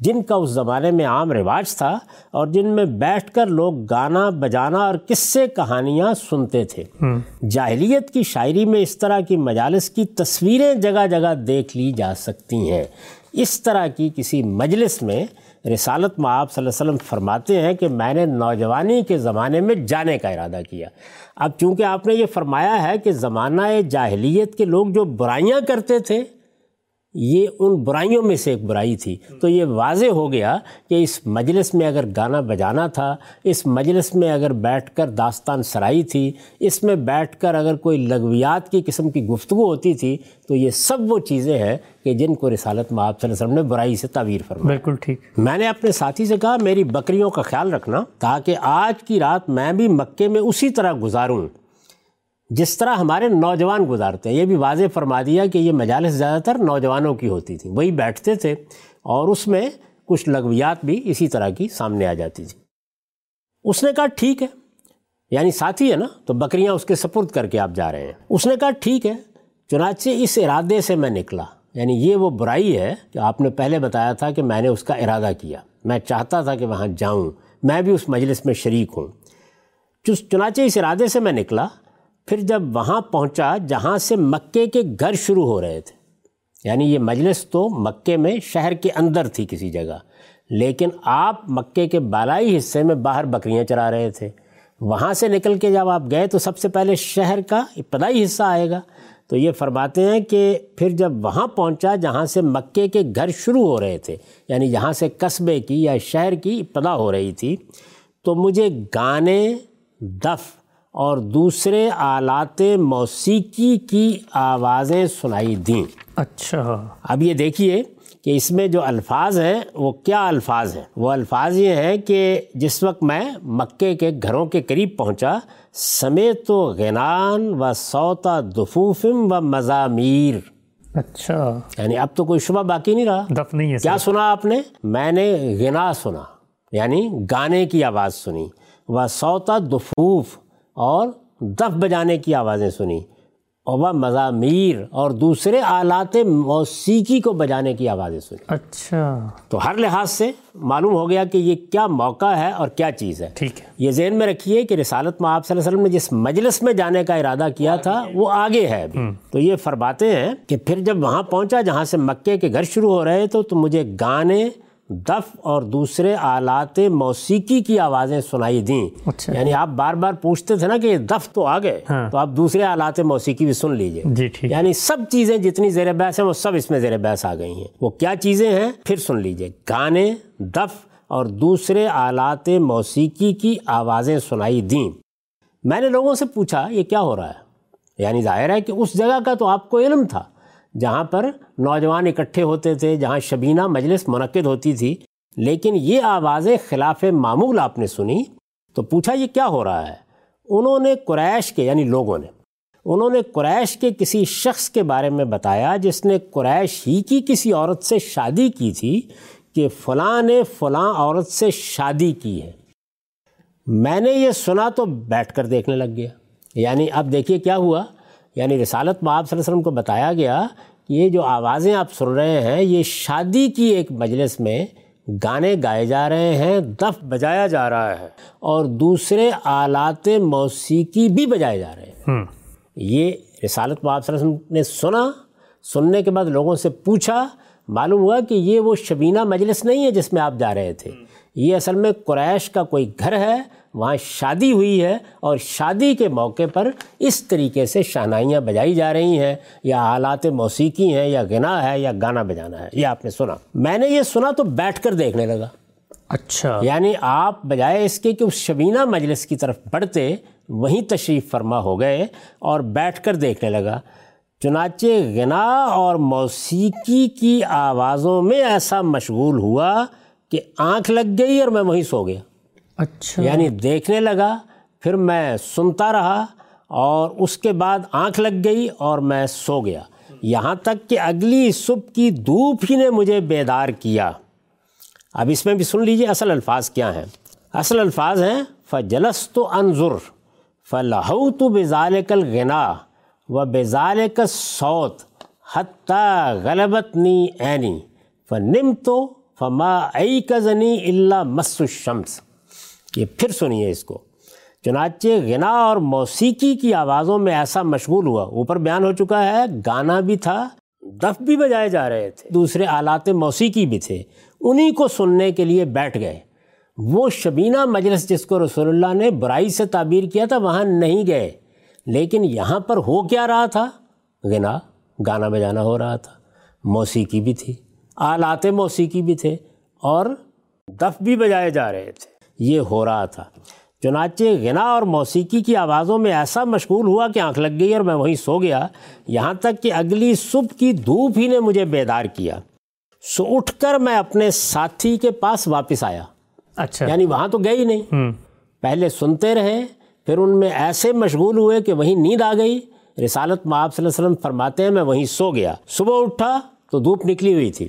جن کا اس زمانے میں عام رواج تھا اور جن میں بیٹھ کر لوگ گانا بجانا اور قصے کہانیاں سنتے تھے۔ جاہلیت کی شاعری میں اس طرح کی مجالس کی تصویریں جگہ جگہ دیکھ لی جا سکتی ہیں۔ اس طرح کی کسی مجلس میں رسالت میں آپ صلی اللہ علیہ وسلم فرماتے ہیں کہ میں نے نوجوانی کے زمانے میں جانے کا ارادہ کیا۔ اب چونکہ آپ نے یہ فرمایا ہے کہ زمانہ جاہلیت کے لوگ جو برائیاں کرتے تھے یہ ان برائیوں میں سے ایک برائی تھی۔ تو یہ واضح ہو گیا کہ اس مجلس میں اگر گانا بجانا تھا اس مجلس میں اگر بیٹھ کر داستان سرائی تھی اس میں بیٹھ کر اگر کوئی لغویات کی قسم کی گفتگو ہوتی تھی تو یہ سب وہ چیزیں ہیں کہ جن کو رسالت میں آپ صلی اللہ علیہ وسلم نے برائی سے تعویر فرمایا بالکل ٹھیک۔ میں نے اپنے ساتھی سے کہا میری بکریوں کا خیال رکھنا تاکہ آج کی رات میں بھی مکے میں اسی طرح گزاروں۔ جس طرح ہمارے نوجوان گزارتے ہیں، یہ بھی واضح فرما دیا کہ یہ مجالس زیادہ تر نوجوانوں کی ہوتی تھیں۔ وہی بیٹھتے تھے اور اس میں کچھ لغویات بھی اسی طرح کی سامنے آ جاتی تھی اس نے کہا، ٹھیک ہے۔ یعنی ساتھی ہے نا، تو بکریاں اس کے سپرد کر کے آپ جا رہے ہیں۔ اس نے کہا، ٹھیک ہے۔ چنانچہ اس ارادے سے میں نکلا۔ یعنی یہ وہ برائی ہے کہ آپ نے پہلے بتایا تھا کہ میں نے اس کا ارادہ کیا۔ میں چاہتا تھا کہ وہاں جاؤں۔ میں بھی اس مجلس میں شریک ہوں۔ چنانچہ اس ارادے سے میں نکلا پھر جب وہاں پہنچا جہاں سے مکے کے گھر شروع ہو رہے تھے یعنی یہ مجلس تو مکے میں شہر کے اندر تھی کسی جگہ، لیکن آپ مکے کے بالائی حصے میں باہر بکریاں چرا رہے تھے۔ وہاں سے نکل کے جب آپ گئے تو سب سے پہلے شہر کا ابتدائی حصہ آئے گا۔ تو یہ فرماتے ہیں کہ پھر جب وہاں پہنچا جہاں سے مکے کے گھر شروع ہو رہے تھے یعنی جہاں سے قصبے کی یا شہر کی ابتدا ہو رہی تھی، تو مجھے گانے، دف اور دوسرے آلات موسیقی کی آوازیں سنائی دیں۔ اچھا۔ اب یہ دیکھیے کہ اس میں جو الفاظ ہیں وہ کیا الفاظ ہیں؟ وہ الفاظ یہ ہیں کہ جس وقت میں مکے کے گھروں کے قریب پہنچا سمیت و غنان و سوتا دفوفم و مضامیر۔ اچھا۔ یعنی اب تو کوئی شبہ باقی نہیں رہا۔ دف نہیں ہے۔ کیا سنا آپ نے؟ میں نے غنا سنا یعنی گانے کی آواز سنی۔ و سوتا دفوف اور دف بجانے کی آوازیں سنی اور وہ مضامیر اور دوسرے آلات موسیقی کو بجانے کی آوازیں سنی اچھا۔ تو ہر لحاظ سے معلوم ہو گیا کہ یہ کیا موقع ہے اور کیا چیز ہے۔ ٹھیک ہے۔ یہ ذہن میں رکھیے کہ رسالت میں آپ صلی اللہ علیہ وسلم نے جس مجلس میں جانے کا ارادہ کیا تھا وہ آگے ہے تو یہ فرماتے ہیں کہ پھر جب وہاں پہنچا جہاں سے مکے کے گھر شروع ہو رہے تو تو مجھے گانے دف اور دوسرے آلات موسیقی کی آوازیں سنائی دیں۔ اچھا۔ یعنی آپ بار بار پوچھتے تھے نا کہ یہ دف تو آ گئے ہاں۔ تو آپ دوسرے آلات موسیقی بھی سن لیجیے۔ جی ٹھیک۔ یعنی سب چیزیں جتنی زیر بحث ہیں وہ سب اس میں زیر بحث آ گئی ہیں۔ وہ کیا چیزیں ہیں؟ پھر سن لیجیے۔ گانے دف اور دوسرے آلات موسیقی کی آوازیں سنائی دیں۔ میں نے لوگوں سے پوچھا یہ کیا ہو رہا ہے؟ یعنی ظاہر ہے کہ اس جگہ کا تو آپ کو علم تھا۔ جہاں پر نوجوان اکٹھے ہوتے تھے، جہاں شبینہ مجلس منعقد ہوتی تھی۔ لیکن یہ آوازیں خلاف معمول آپ نے سنی۔ تو پوچھا یہ کیا ہو رہا ہے؟ انہوں نے قریش کے یعنی لوگوں نے، انہوں نے قریش کے کسی شخص کے بارے میں بتایا جس نے قریش ہی کی کسی عورت سے شادی کی تھی کہ فلاں نے فلاں عورت سے شادی کی ہے۔ میں نے یہ سنا تو بیٹھ کر دیکھنے لگ گیا۔ یعنی اب دیکھیے کیا ہوا۔ یعنی رسالت میں آپ صلی اللہ علیہ وسلم کو بتایا گیا کہ یہ جو آوازیں آپ سن رہے ہیں یہ شادی کی ایک مجلس میں گانے گائے جا رہے ہیں دف بجایا جا رہا ہے اور دوسرے آلات موسیقی بھی بجائے جا رہے ہیں۔ یہ رسالت میں آپ صلی اللہ علیہ وسلم نے سنا سننے کے بعد لوگوں سے پوچھا معلوم ہوا کہ یہ وہ شبینہ مجلس نہیں ہے جس میں آپ جا رہے تھے۔ یہ اصل میں قریش کا کوئی گھر ہے وہاں شادی ہوئی ہے اور شادی کے موقع پر اس طریقے سے شہنائیاں بجائی جا رہی ہیں یا آلات موسیقی ہیں یا غنا ہے یا گانا بجانا ہے۔ یہ آپ نے سنا۔ میں نے یہ سنا تو بیٹھ کر دیکھنے لگا۔ اچھا۔ یعنی آپ بجائے اس کے کہ اس شبینہ مجلس کی طرف بڑھتے وہیں تشریف فرما ہو گئے اور بیٹھ کر دیکھنے لگا۔ چنانچہ غنا اور موسیقی کی آوازوں میں ایسا مشغول ہوا کہ آنکھ لگ گئی اور میں وہیں سو گیا۔ اچھا۔ یعنی دیکھنے لگا، پھر میں سنتا رہا اور اس کے بعد آنکھ لگ گئی اور میں سو گیا۔ یہاں تک کہ اگلی صبح کی دھوپ ہی نے مجھے بیدار کیا۔ اب اس میں بھی سن لیجیے اصل الفاظ کیا ہیں۔ اصل الفاظ ہیں فجلس تو انظر فلاحو تو بزال کل غنا و بزال کا سوت حتیٰ غلبت نی عینی فنم تو فما ای کا زنی اللہ مس الشمس۔ یہ پھر سنیے اس کو۔ چنانچہ غنا اور موسیقی کی آوازوں میں ایسا مشغول ہوا۔ اوپر بیان ہو چکا ہے، گانا بھی تھا، دف بھی بجائے جا رہے تھے۔ دوسرے آلات موسیقی بھی تھے۔ انہی کو سننے کے لیے بیٹھ گئے۔ وہ شبینہ مجلس جس کو رسول اللہ نے برائی سے تعبیر کیا تھا، وہاں نہیں گئے۔ لیکن یہاں پر ہو کیا رہا تھا؟ غنا، گانا بجانا ہو رہا تھا۔ موسیقی بھی تھی۔ آلات موسیقی بھی تھے اور دف بھی بجائے جا رہے تھے۔ یہ ہو رہا تھا۔ چنانچہ غنا اور موسیقی کی آوازوں میں ایسا مشغول ہوا کہ آنکھ لگ گئی اور میں وہیں سو گیا۔ یہاں تک کہ اگلی صبح کی دھوپ ہی نے مجھے بیدار کیا۔ سو اٹھ کر میں اپنے ساتھی کے پاس واپس آیا۔ اچھا۔ یعنی وہاں تو گئی نہیں۔ پہلے سنتے رہے پھر ان میں ایسے مشغول ہوئے کہ وہیں نیند آ گئی۔ رسالت میں آپ صلی اللہ علیہ وسلم فرماتے ہیں میں وہیں سو گیا۔ صبح اٹھا تو دھوپ نکلی ہوئی تھی۔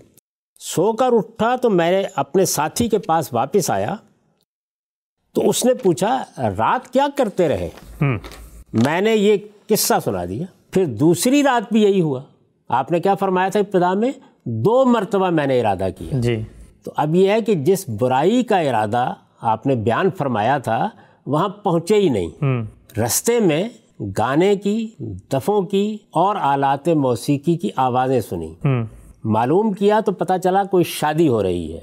سو کر اٹھا تو میں نے اپنے ساتھی کے پاس واپس آیا۔ تو اس نے پوچھا رات کیا کرتے رہے؟ میں نے یہ قصہ سنا دیا۔ پھر دوسری رات بھی یہی ہوا۔ آپ نے کیا فرمایا تھا ابتدا میں؟ دو مرتبہ میں نے ارادہ کیا۔ جی۔ تو اب یہ ہے کہ جس برائی کا ارادہ آپ نے بیان فرمایا تھا وہاں پہنچے ہی نہیں۔ رستے میں گانے کی دفوں کی اور آلات موسیقی کی آوازیں سنی معلوم کیا تو پتہ چلا کوئی شادی ہو رہی ہے۔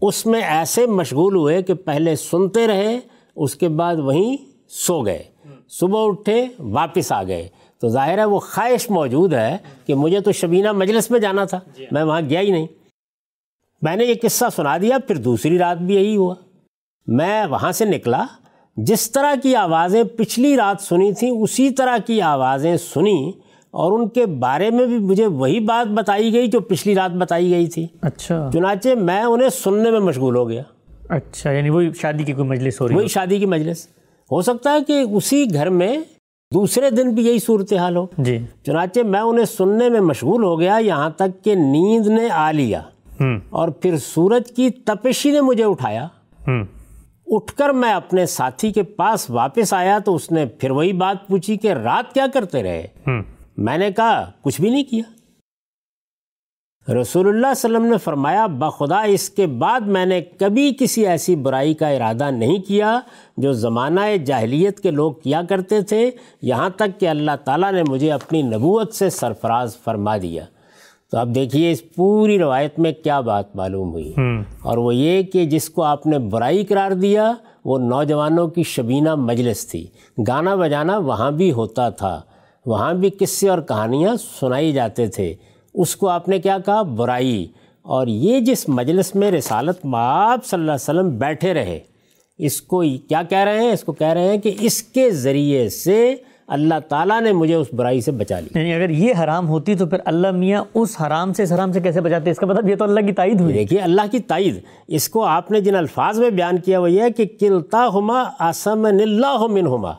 اس میں ایسے مشغول ہوئے کہ پہلے سنتے رہے اس کے بعد وہیں سو گئے۔ صبح اٹھے واپس آ گئے۔ تو ظاہر ہے وہ خواہش موجود ہے کہ مجھے تو شبینہ مجلس میں جانا تھا۔ میں وہاں گیا ہی نہیں۔ میں نے یہ قصہ سنا دیا پھر دوسری رات بھی یہی ہوا۔ میں وہاں سے نکلا۔ جس طرح کی آوازیں پچھلی رات سنی تھیں اسی طرح کی آوازیں سنی۔ اور ان کے بارے میں بھی مجھے وہی بات بتائی گئی جو پچھلی رات بتائی گئی تھی۔ اچھا۔ چنانچہ میں انہیں سننے میں مشغول ہو گیا۔ اچھا یعنی وہی شادی کی کوئی مجلس ہو رہی وہی شادی کی مجلس۔ ہو سکتا ہے کہ اسی گھر میں دوسرے دن بھی یہی صورتحال ہو۔ جی۔ چنانچہ میں انہیں سننے میں مشغول ہو گیا یہاں تک کہ نیند نے آ لیا۔ اور پھر سورج کی تپشی نے مجھے اٹھایا۔ اٹھ کر میں اپنے ساتھی کے پاس واپس آیا تو اس نے پھر وہی بات پوچھی کہ رات کیا کرتے رہے؟ میں نے کہا کچھ بھی نہیں کیا۔ رسول اللہ صلی اللہ علیہ وسلم نے فرمایا بخدا اس کے بعد میں نے کبھی کسی ایسی برائی کا ارادہ نہیں کیا جو زمانہ جاہلیت کے لوگ کیا کرتے تھے۔ یہاں تک کہ اللہ تعالیٰ نے مجھے اپنی نبوت سے سرفراز فرما دیا۔ تو اب دیکھیے اس پوری روایت میں کیا بات معلوم ہوئی۔ اور وہ یہ کہ جس کو آپ نے برائی قرار دیا وہ نوجوانوں کی شبینہ مجلس تھی۔ گانا بجانا وہاں بھی ہوتا تھا۔ وہاں بھی قصے اور کہانیاں سنائی جاتے تھے۔ اس کو آپ نے کیا کہا؟ برائی۔ اور یہ جس مجلس میں رسالت مآب صلی اللہ علیہ وسلم بیٹھے رہے اس کو کیا کہہ رہے ہیں؟ اس کو کہہ رہے ہیں کہ اس کے ذریعے سے اللہ تعالیٰ نے مجھے اس برائی سے بچا لیا۔ یعنی اگر یہ حرام ہوتی تو پھر اللہ میاں اس حرام سے اس حرام سے کیسے بچاتے؟ اس کا مطلب یہ تو اللہ کی تائید ہوئی۔ دیکھیے اللہ کی تائید۔ اس کو آپ نے جن الفاظ میں بیان کیا وہ یہ ہے کہ کلتا ہما آسم اللہ ہما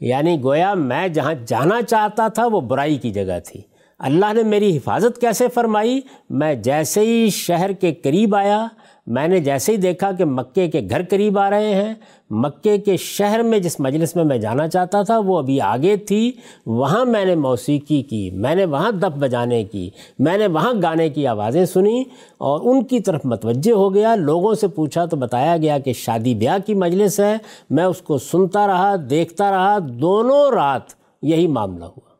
یعنی گویا میں جہاں جانا چاہتا تھا وہ برائی کی جگہ تھی۔ اللہ نے میری حفاظت کیسے فرمائی؟ میں جیسے ہی شہر کے قریب آیا میں نے جیسے ہی دیکھا کہ مکے کے گھر قریب آ رہے ہیں مکے کے شہر میں جس مجلس میں میں جانا چاہتا تھا وہ ابھی آگے تھی۔ وہاں میں نے موسیقی کی میں نے وہاں دف بجانے کی میں نے وہاں گانے کی آوازیں سنی اور ان کی طرف متوجہ ہو گیا۔ لوگوں سے پوچھا تو بتایا گیا کہ شادی بیاہ کی مجلس ہے۔ میں اس کو سنتا رہا دیکھتا رہا دونوں رات یہی معاملہ ہوا۔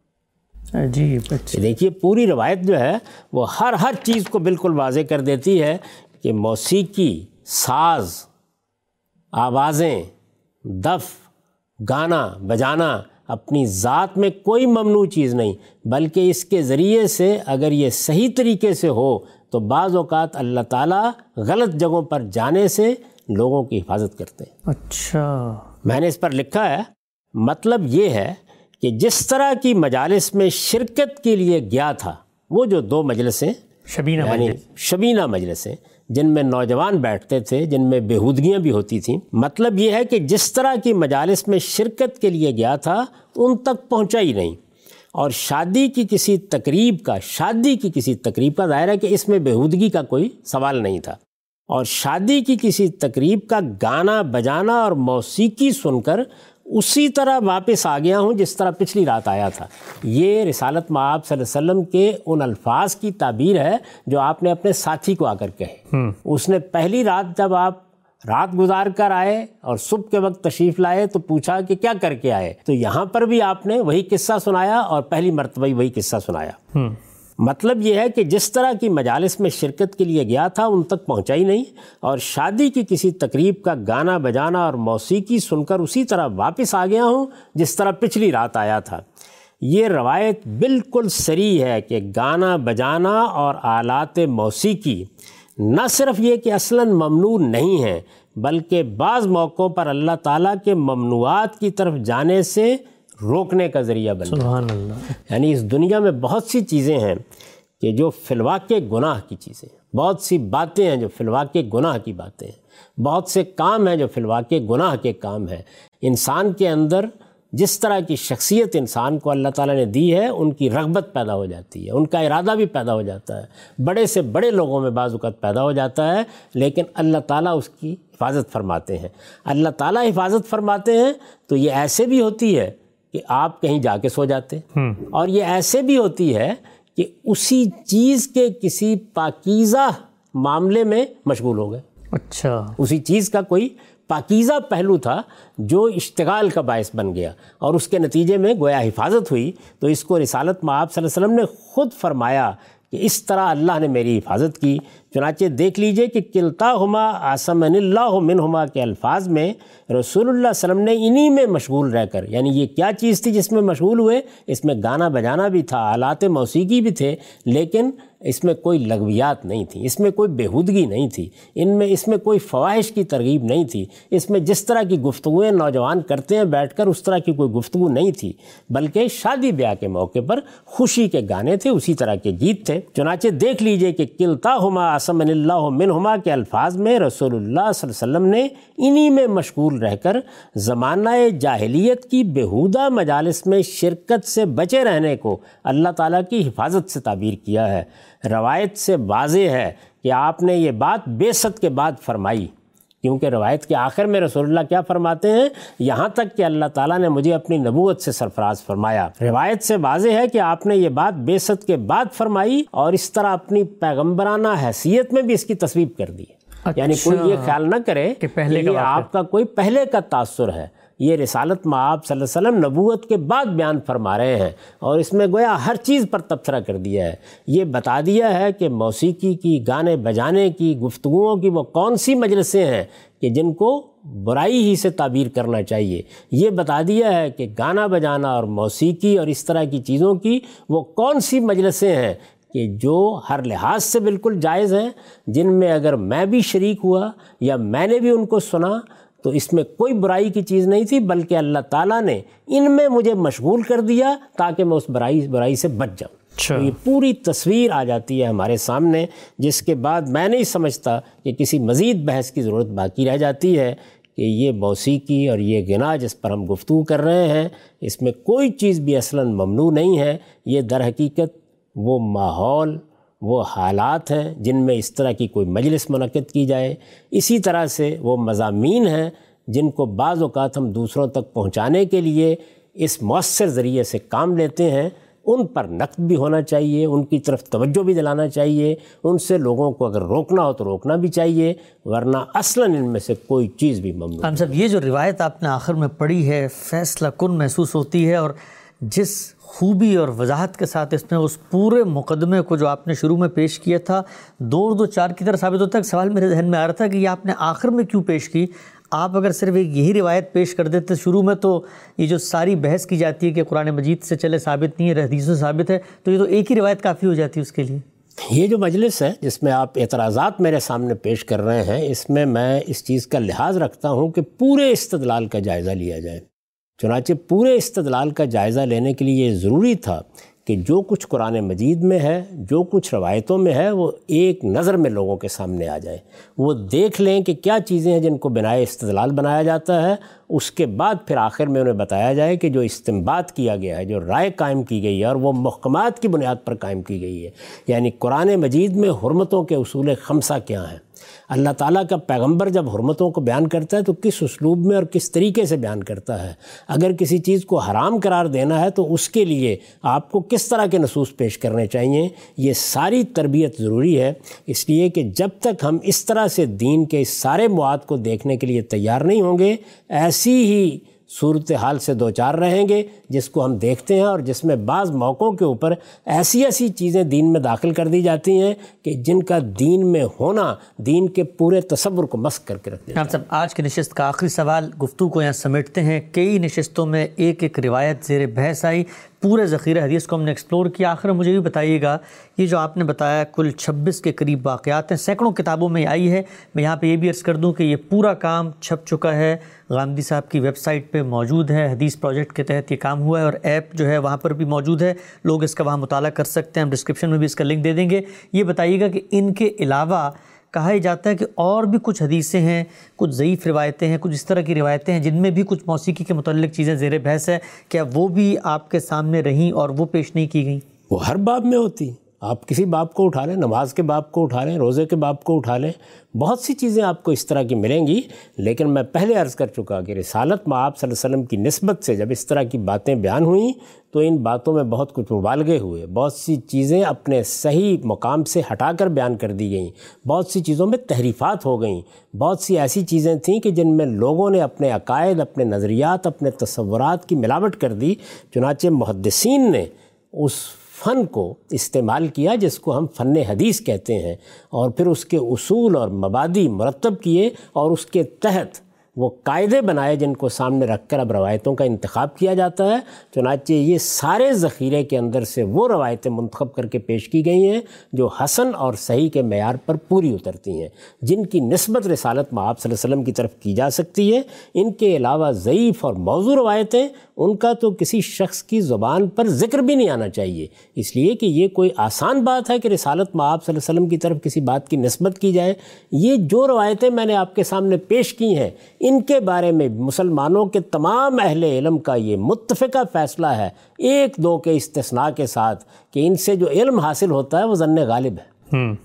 اچھا دیکھیے پوری روایت جو ہے وہ ہر ہر چیز کو بالکل واضح کر دیتی ہے۔ کہ موسیقی ساز آوازیں دف گانا بجانا اپنی ذات میں کوئی ممنوع چیز نہیں بلکہ اس کے ذریعے سے اگر یہ صحیح طریقے سے ہو تو بعض اوقات اللہ تعالیٰ غلط جگہوں پر جانے سے لوگوں کی حفاظت کرتے ہیں۔ اچھا۔ میں نے اس پر لکھا ہے مطلب یہ ہے کہ جس طرح کی مجالس میں شرکت کے لیے گیا تھا وہ جو دو مجلسیں شبینہ یعنی شبینہ مجلسیں جن میں نوجوان بیٹھتے تھے، جن میں بےحودگیاں بھی ہوتی تھیں۔ مطلب یہ ہے کہ جس طرح کی مجالس میں شرکت کے لیے گیا تھا، ان تک پہنچا ہی نہیں۔ اور شادی کی کسی تقریب کا، شادی کی کسی تقریب کا ظاہر ہے کہ اس میں بےحودگی کا کوئی سوال نہیں تھا۔ اور شادی کی کسی تقریب کا گانا بجانا اور موسیقی سن کر اسی طرح واپس آ گیا ہوں جس طرح پچھلی رات آیا تھا۔ یہ رسالت معاب صلی اللہ علیہ وسلم کے ان الفاظ کی تعبیر ہے جو آپ نے اپنے ساتھی کو آ کر کہے۔ اس نے پہلی رات جب آپ رات گزار کر آئے اور صبح کے وقت تشریف لائے تو پوچھا کہ کیا کر کے آئے؟ تو یہاں پر بھی آپ نے وہی قصہ سنایا اور پہلی مرتبہ وہی قصہ سنایا۔ مطلب یہ ہے کہ جس طرح کی مجالس میں شرکت کے لیے گیا تھا، ان تک پہنچا ہی نہیں اور شادی کی کسی تقریب کا گانا بجانا اور موسیقی سن کر اسی طرح واپس آ گیا ہوں جس طرح پچھلی رات آیا تھا۔ یہ روایت بالکل سری ہے کہ گانا بجانا اور آلات موسیقی نہ صرف یہ کہ اصلاً ممنوع نہیں ہیں، بلکہ بعض موقعوں پر اللہ تعالیٰ کے ممنوعات کی طرف جانے سے روکنے کا ذریعہ بن سبحان اللہ۔ یعنی اس دنیا میں بہت سی چیزیں ہیں کہ جو فلوا کے گناہ کی چیزیں ہیں۔ بہت سی باتیں ہیں جو فلوا کے گناہ کی باتیں ہیں۔ بہت سے کام ہیں جو فلوا کے گناہ کے کام ہیں۔ انسان کے اندر جس طرح کی شخصیت انسان کو اللہ تعالیٰ نے دی ہے ان کی رغبت پیدا ہو جاتی ہے ان کا ارادہ بھی پیدا ہو جاتا ہے۔ بڑے سے بڑے لوگوں میں بعض اوقات پیدا ہو جاتا ہے لیکن اللہ تعالیٰ اس کی حفاظت فرماتے ہیں۔ اللہ تعالیٰ حفاظت فرماتے ہیں تو یہ ایسے بھی ہوتی ہے کہ آپ کہیں جا کے سو جاتے اور یہ ایسے بھی ہوتی ہے کہ اسی چیز کے کسی پاکیزہ معاملے میں مشغول ہو گئے۔ اچھا۔ اسی چیز کا کوئی پاکیزہ پہلو تھا جو اشتغال کا باعث بن گیا۔ اور اس کے نتیجے میں گویا حفاظت ہوئی۔ تو اس کو رسالت میں آپ صلی اللہ علیہ وسلم نے خود فرمایا کہ اس طرح اللہ نے میری حفاظت کی، چنانچہ دیکھ لیجیے کہ کلتا ہما آسمن اللہ منہما کے الفاظ میں رسول اللہ علیہ وسلم نے انہی میں مشغول رہ کر یعنی یہ کیا چیز تھی جس میں مشغول ہوئے؟ اس میں گانا بجانا بھی تھا، آلات موسیقی بھی تھے، لیکن اس میں کوئی لغویات نہیں تھیں اس میں کوئی بےحودگی نہیں تھی، ان میں، اس میں کوئی فواہش کی ترغیب نہیں تھی۔ اس میں جس طرح کی گفتگویں نوجوان کرتے ہیں بیٹھ کر، اس طرح کی کوئی گفتگو نہیں تھی۔ بلکہ شادی بیاہ کے موقع پر خوشی کے گانے تھے، اسی طرح کے گیت تھے۔ چنانچہ دیکھ لیجیے کہ کلتا ہما آسم اللہ من ہما کے الفاظ میں رسول اللہ صلی اللہ علیہ وسلم نے انہی میں مشغول رہ کر زمانہ جاہلیت کی بےحودہ مجالس میں شرکت سے بچے رہنے کو اللہ تعالیٰ کی حفاظت سے تعبیر کیا ہے۔ روایت سے واضح ہے کہ آپ نے یہ بات بے ست کے بعد فرمائی۔ کیونکہ روایت کے آخر میں رسول اللہ کیا فرماتے ہیں؟ یہاں تک کہ اللہ تعالیٰ نے مجھے اپنی نبوت سے سرفراز فرمایا۔ روایت سے واضح ہے کہ آپ نے یہ بات بے ست کے بعد فرمائی اور اس طرح اپنی پیغمبرانہ حیثیت میں بھی اس کی تصویب کر دی۔ یعنی کوئی یہ اچھا۔ خیال نہ کرے کہ پہلے آپ کا کوئی پہلے کا تاثر ہے۔ یہ رسالت میں آپ صلی اللہ علیہ وسلم نبوت کے بعد بیان فرما رہے ہیں اور اس میں گویا ہر چیز پر تبصرہ کر دیا ہے۔ یہ بتا دیا ہے کہ موسیقی کی، گانے بجانے کی، گفتگوؤں کی وہ کون سی مجلسیں ہیں کہ جن کو برائی ہی سے تعبیر کرنا چاہیے۔ یہ بتا دیا ہے کہ گانا بجانا اور موسیقی اور اس طرح کی چیزوں کی وہ کون سی مجلسیں ہیں کہ جو ہر لحاظ سے بالکل جائز ہیں، جن میں اگر میں بھی شریک ہوا یا میں نے بھی ان کو سنا تو اس میں کوئی برائی کی چیز نہیں تھی بلکہ اللہ تعالیٰ نے ان میں مجھے مشغول کر دیا تاکہ میں اس برائی برائی سے بچ جاؤں۔ اچھا۔ یہ پوری تصویر آ جاتی ہے ہمارے سامنے جس کے بعد میں نہیں سمجھتا کہ کسی مزید بحث کی ضرورت باقی رہ جاتی ہے کہ یہ موسیقی اور یہ گنا جس پر ہم گفتگو کر رہے ہیں اس میں کوئی چیز بھی اصلاً ممنوع نہیں ہے۔ یہ در حقیقت وہ ماحول وہ حالات ہیں جن میں اس طرح کی کوئی مجلس منعقد کی جائے۔ اسی طرح سے وہ مضامین ہیں جن کو بعض اوقات ہم دوسروں تک پہنچانے کے لیے اس مؤثر ذریعے سے کام لیتے ہیں۔ ان پر نقد بھی ہونا چاہیے، ان کی طرف توجہ بھی دلانا چاہیے، ان سے لوگوں کو اگر روکنا ہو تو روکنا بھی چاہیے، ورنہ اصلاً ان میں سے کوئی چیز بھی ممنوع ہم صاحب یہ جو روایت آپ نے آخر میں پڑھی ہے، فیصلہ کن محسوس ہوتی ہے اور جس خوبی اور وضاحت کے ساتھ اس میں اس پورے مقدمے کو جو آپ نے شروع میں پیش کیا تھا دو دو چار کی طرح ثابت ہوتا ہے سوال میرے ذہن میں آ رہا تھا کہ یہ آپ نے آخر میں کیوں پیش کی؟ آپ اگر صرف ایک یہی روایت پیش کر دیتے شروع میں تو یہ جو ساری بحث کی جاتی ہے کہ قرآن مجید سے چلے ثابت نہیں ہے حدیث سے ثابت ہے، تو یہ تو ایک ہی روایت کافی ہو جاتی ہے اس کے لیے۔ یہ جو مجلس ہے، جس میں آپ اعتراضات میرے سامنے پیش کر رہے ہیں، اس میں میں اس چیز کا لحاظ رکھتا ہوں کہ پورے استدلال کا جائزہ لیا جائے۔ چنانچہ پورے استدلال کا جائزہ لینے کے لیے یہ ضروری تھا کہ جو کچھ قرآن مجید میں ہے، جو کچھ روایتوں میں ہے، وہ ایک نظر میں لوگوں کے سامنے آ جائے۔ وہ دیکھ لیں کہ کیا چیزیں ہیں جن کو بنائے استدلال بنایا جاتا ہے۔ اس کے بعد پھر آخر میں انہیں بتایا جائے کہ جو استمباد کیا گیا ہے، جو رائے قائم کی گئی ہے اور وہ محکمات کی بنیاد پر قائم کی گئی ہے۔ یعنی قرآن مجید میں حرمتوں کے اصول خمسہ کیا ہیں؟ اللہ تعالیٰ کا پیغمبر جب حرمتوں کو بیان کرتا ہے تو کس اسلوب میں اور کس طریقے سے بیان کرتا ہے؟ اگر کسی چیز کو حرام قرار دینا ہے تو اس کے لیے آپ کو کس طرح کے نصوص پیش کرنے چاہیے؟ یہ ساری تربیت ضروری ہے، اس لیے کہ جب تک ہم اس طرح سے دین کے اس سارے مواد کو دیکھنے کے لیے تیار نہیں ہوں گے، ایسی ہی صورتحال سے دو چار رہیں گے، جس کو ہم دیکھتے ہیں اور جس میں بعض موقعوں کے اوپر ایسی ایسی چیزیں دین میں داخل کر دی جاتی ہیں کہ جن کا دین میں ہونا، دین کے پورے تصور کو مسک کر کے رکھ دیتا صاحب، آج کی نشست کا آخری سوال گفتگو کو یہاں سمیٹتے ہیں۔ کئی نشستوں میں ایک ایک روایت زیر بحث آئی۔ پورے ذخیرہ حدیث کو ہم نے ایکسپلور کیا۔ آخر مجھے بھی بتائیے گا یہ جو آپ نے بتایا کل چھبیس کے قریب واقعات ہیں، سینکڑوں کتابوں میں آئی ہے۔ میں یہاں پہ یہ بھی عرض کر دوں کہ یہ پورا کام چھپ چکا ہے۔ غامدی صاحب کی ویب سائٹ پہ موجود ہے۔ حدیث پروجیکٹ کے تحت یہ کام ہوا ہے اور ایپ جو ہے وہاں پر بھی موجود ہے۔ لوگ اس کا وہاں مطالعہ کر سکتے ہیں۔ ہم ڈسکرپشن میں بھی اس کا لنک دے دیں گے۔ یہ بتائیے گا کہ ان کے علاوہ کہا ہی جاتا ہے کہ اور بھی کچھ حدیثیں ہیں، کچھ ضعیف روایتیں ہیں، کچھ اس طرح کی روایتیں ہیں، جن میں بھی کچھ موسیقی کے متعلق چیزیں زیر بحث ہے، کیا وہ بھی آپ کے سامنے رہیں اور وہ پیش نہیں کی گئیں؟ وہ ہر باب میں ہوتی آپ کسی باپ کو اٹھا لیں، نماز کے باپ کو اٹھا لیں، روزے کے باپ کو اٹھا لیں، بہت سی چیزیں آپ کو اس طرح کی ملیں گی۔ لیکن میں پہلے عرض کر چکا کہ رسالت میں آپ صلی اللہ علیہ وسلم کی نسبت سے جب اس طرح کی باتیں بیان ہوئیں، تو ان باتوں میں بہت کچھ مبالغے ہوئے۔ بہت سی چیزیں اپنے صحیح مقام سے ہٹا کر بیان کر دی گئیں۔ بہت سی چیزوں میں تحریفات ہو گئیں۔ بہت سی ایسی چیزیں تھیں کہ جن میں لوگوں نے اپنے عقائد، اپنے نظریات، اپنے تصورات کی ملاوٹ کر دی۔ چنانچہ محدثین نے اس فن کو استعمال کیا جس کو ہم فن حدیث کہتے ہیں اور پھر اس کے اصول اور مبادی مرتب کیے اور اس کے تحت وہ قاعدے بنائے جن کو سامنے رکھ کر اب روایتوں کا انتخاب کیا جاتا ہے۔ چنانچہ یہ سارے ذخیرے کے اندر سے وہ روایتیں منتخب کر کے پیش کی گئی ہیں جو حسن اور صحیح کے معیار پر پوری اترتی ہیں۔ جن کی نسبت رسالت معاب صلی اللہ علیہ وسلم کی طرف کی جا سکتی ہے۔ ان کے علاوہ ضعیف اور موضوع روایتیں، ان کا تو کسی شخص کی زبان پر ذکر بھی نہیں آنا چاہیے۔ اس لیے کہ یہ کوئی آسان بات ہے کہ رسالت معاب صلی اللہ علیہ وسلم کی طرف کسی بات کی نسبت کی جائے۔ یہ جو روایتیں میں نے آپ کے سامنے پیش کی ہیں ان کے بارے میں مسلمانوں کے تمام اہل علم کا یہ متفقہ فیصلہ ہے ایک دو کے استثناء کے ساتھ کہ ان سے جو علم حاصل ہوتا ہے وہ ضن غالب ہے۔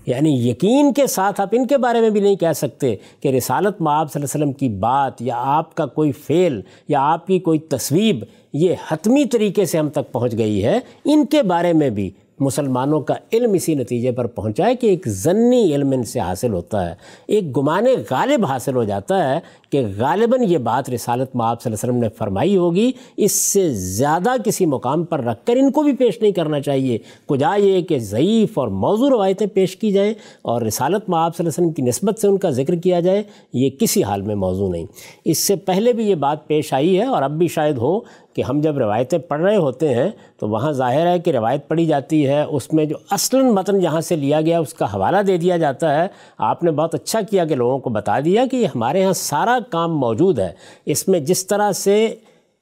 یعنی یقین کے ساتھ آپ ان کے بارے میں بھی نہیں کہہ سکتے کہ رسالت معاب صلی اللہ علیہ وسلم کی بات یا آپ کا کوئی فعل یا آپ کی کوئی تصویب یہ حتمی طریقے سے ہم تک پہنچ گئی ہے۔ ان کے بارے میں بھی مسلمانوں کا علم اسی نتیجے پر پہنچا ہے کہ ایک ضنی علم ان سے حاصل ہوتا ہے۔ ایک گمان غالب حاصل ہو جاتا ہے کہ غالباً یہ بات رسالت معاب صلی اللہ علیہ وسلم نے فرمائی ہوگی، اس سے زیادہ کسی مقام پر رکھ کر ان کو بھی پیش نہیں کرنا چاہیے۔ کجا یہ کہ ضعیف اور موضوع روایتیں پیش کی جائیں اور رسالت معاب صلی اللہ علیہ وسلم کی نسبت سے ان کا ذکر کیا جائے، یہ کسی حال میں موضوع نہیں۔ اس سے پہلے بھی یہ بات پیش آئی ہے اور اب بھی شاید ہو کہ ہم جب روایتیں پڑھ رہے ہوتے ہیں تو وہاں ظاہر ہے کہ روایت پڑھی جاتی ہے، اس میں جو اصلاً متن جہاں سے لیا گیا، اس کا حوالہ دے دیا جاتا ہے۔ آپ نے بہت اچھا کیا کہ لوگوں کو بتا دیا کہ ہمارے ہاں سارا کام موجود ہے۔ اس میں جس طرح سے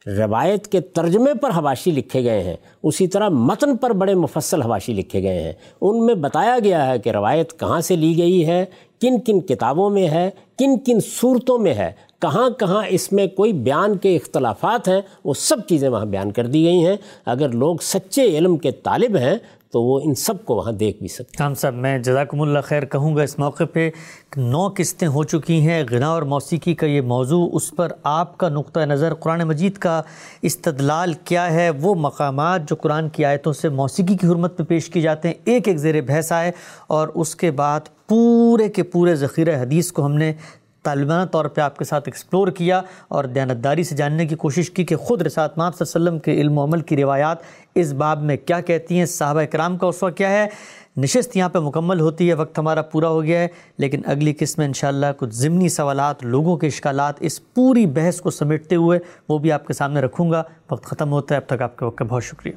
روایت کے ترجمے پر حواشی لکھے گئے ہیں، اسی طرح متن پر بڑے مفصل حواشی لکھے گئے ہیں۔ ان میں بتایا گیا ہے کہ روایت کہاں سے لی گئی ہے کن کن کتابوں میں ہے، کن کن صورتوں میں ہے، کہاں کہاں اس میں کوئی بیان کے اختلافات ہیں، وہ سب چیزیں وہاں بیان کر دی گئی ہیں۔ اگر لوگ سچے علم کے طالب ہیں تو وہ ان سب کو وہاں دیکھ بھی سکتے ہیں۔ صاحب، میں جزاکم اللہ خیر کہوں گا اس موقع پہ نو قسطیں ہو چکی ہیں، غنا اور موسیقی کا یہ موضوع، اس پر آپ کا نقطہ نظر قرآن مجید کا استدلال کیا ہے؟ وہ مقامات جو قرآن کی آیتوں سے موسیقی کی حرمت پہ پیش کی جاتے ہیں، ایک ایک زیر بحث آئے اور اس کے بعد پورے کے پورے ذخیرہ حدیث کو ہم نے طالبانہ طور پہ آپ کے ساتھ ایکسپلور کیا اور دیانتداری سے جاننے کی کوشش کی کہ خود رسالت ماب صلی اللہ علیہ وسلم کے علم و عمل کی روایات اس باب میں کیا کہتی ہیں، صحابہ کرام کا اس وقت کیا ہے؟ نشست یہاں پہ مکمل ہوتی ہے، وقت ہمارا پورا ہو گیا ہے، لیکن اگلی قسم میں انشاءاللہ کچھ ضمنی سوالات، لوگوں کے اشکالات اس پوری بحث کو سمیٹتے ہوئے وہ بھی آپ کے سامنے رکھوں گا۔ وقت ختم ہوتا ہے، اب تک آپ کے وقت کا بہت شکریہ۔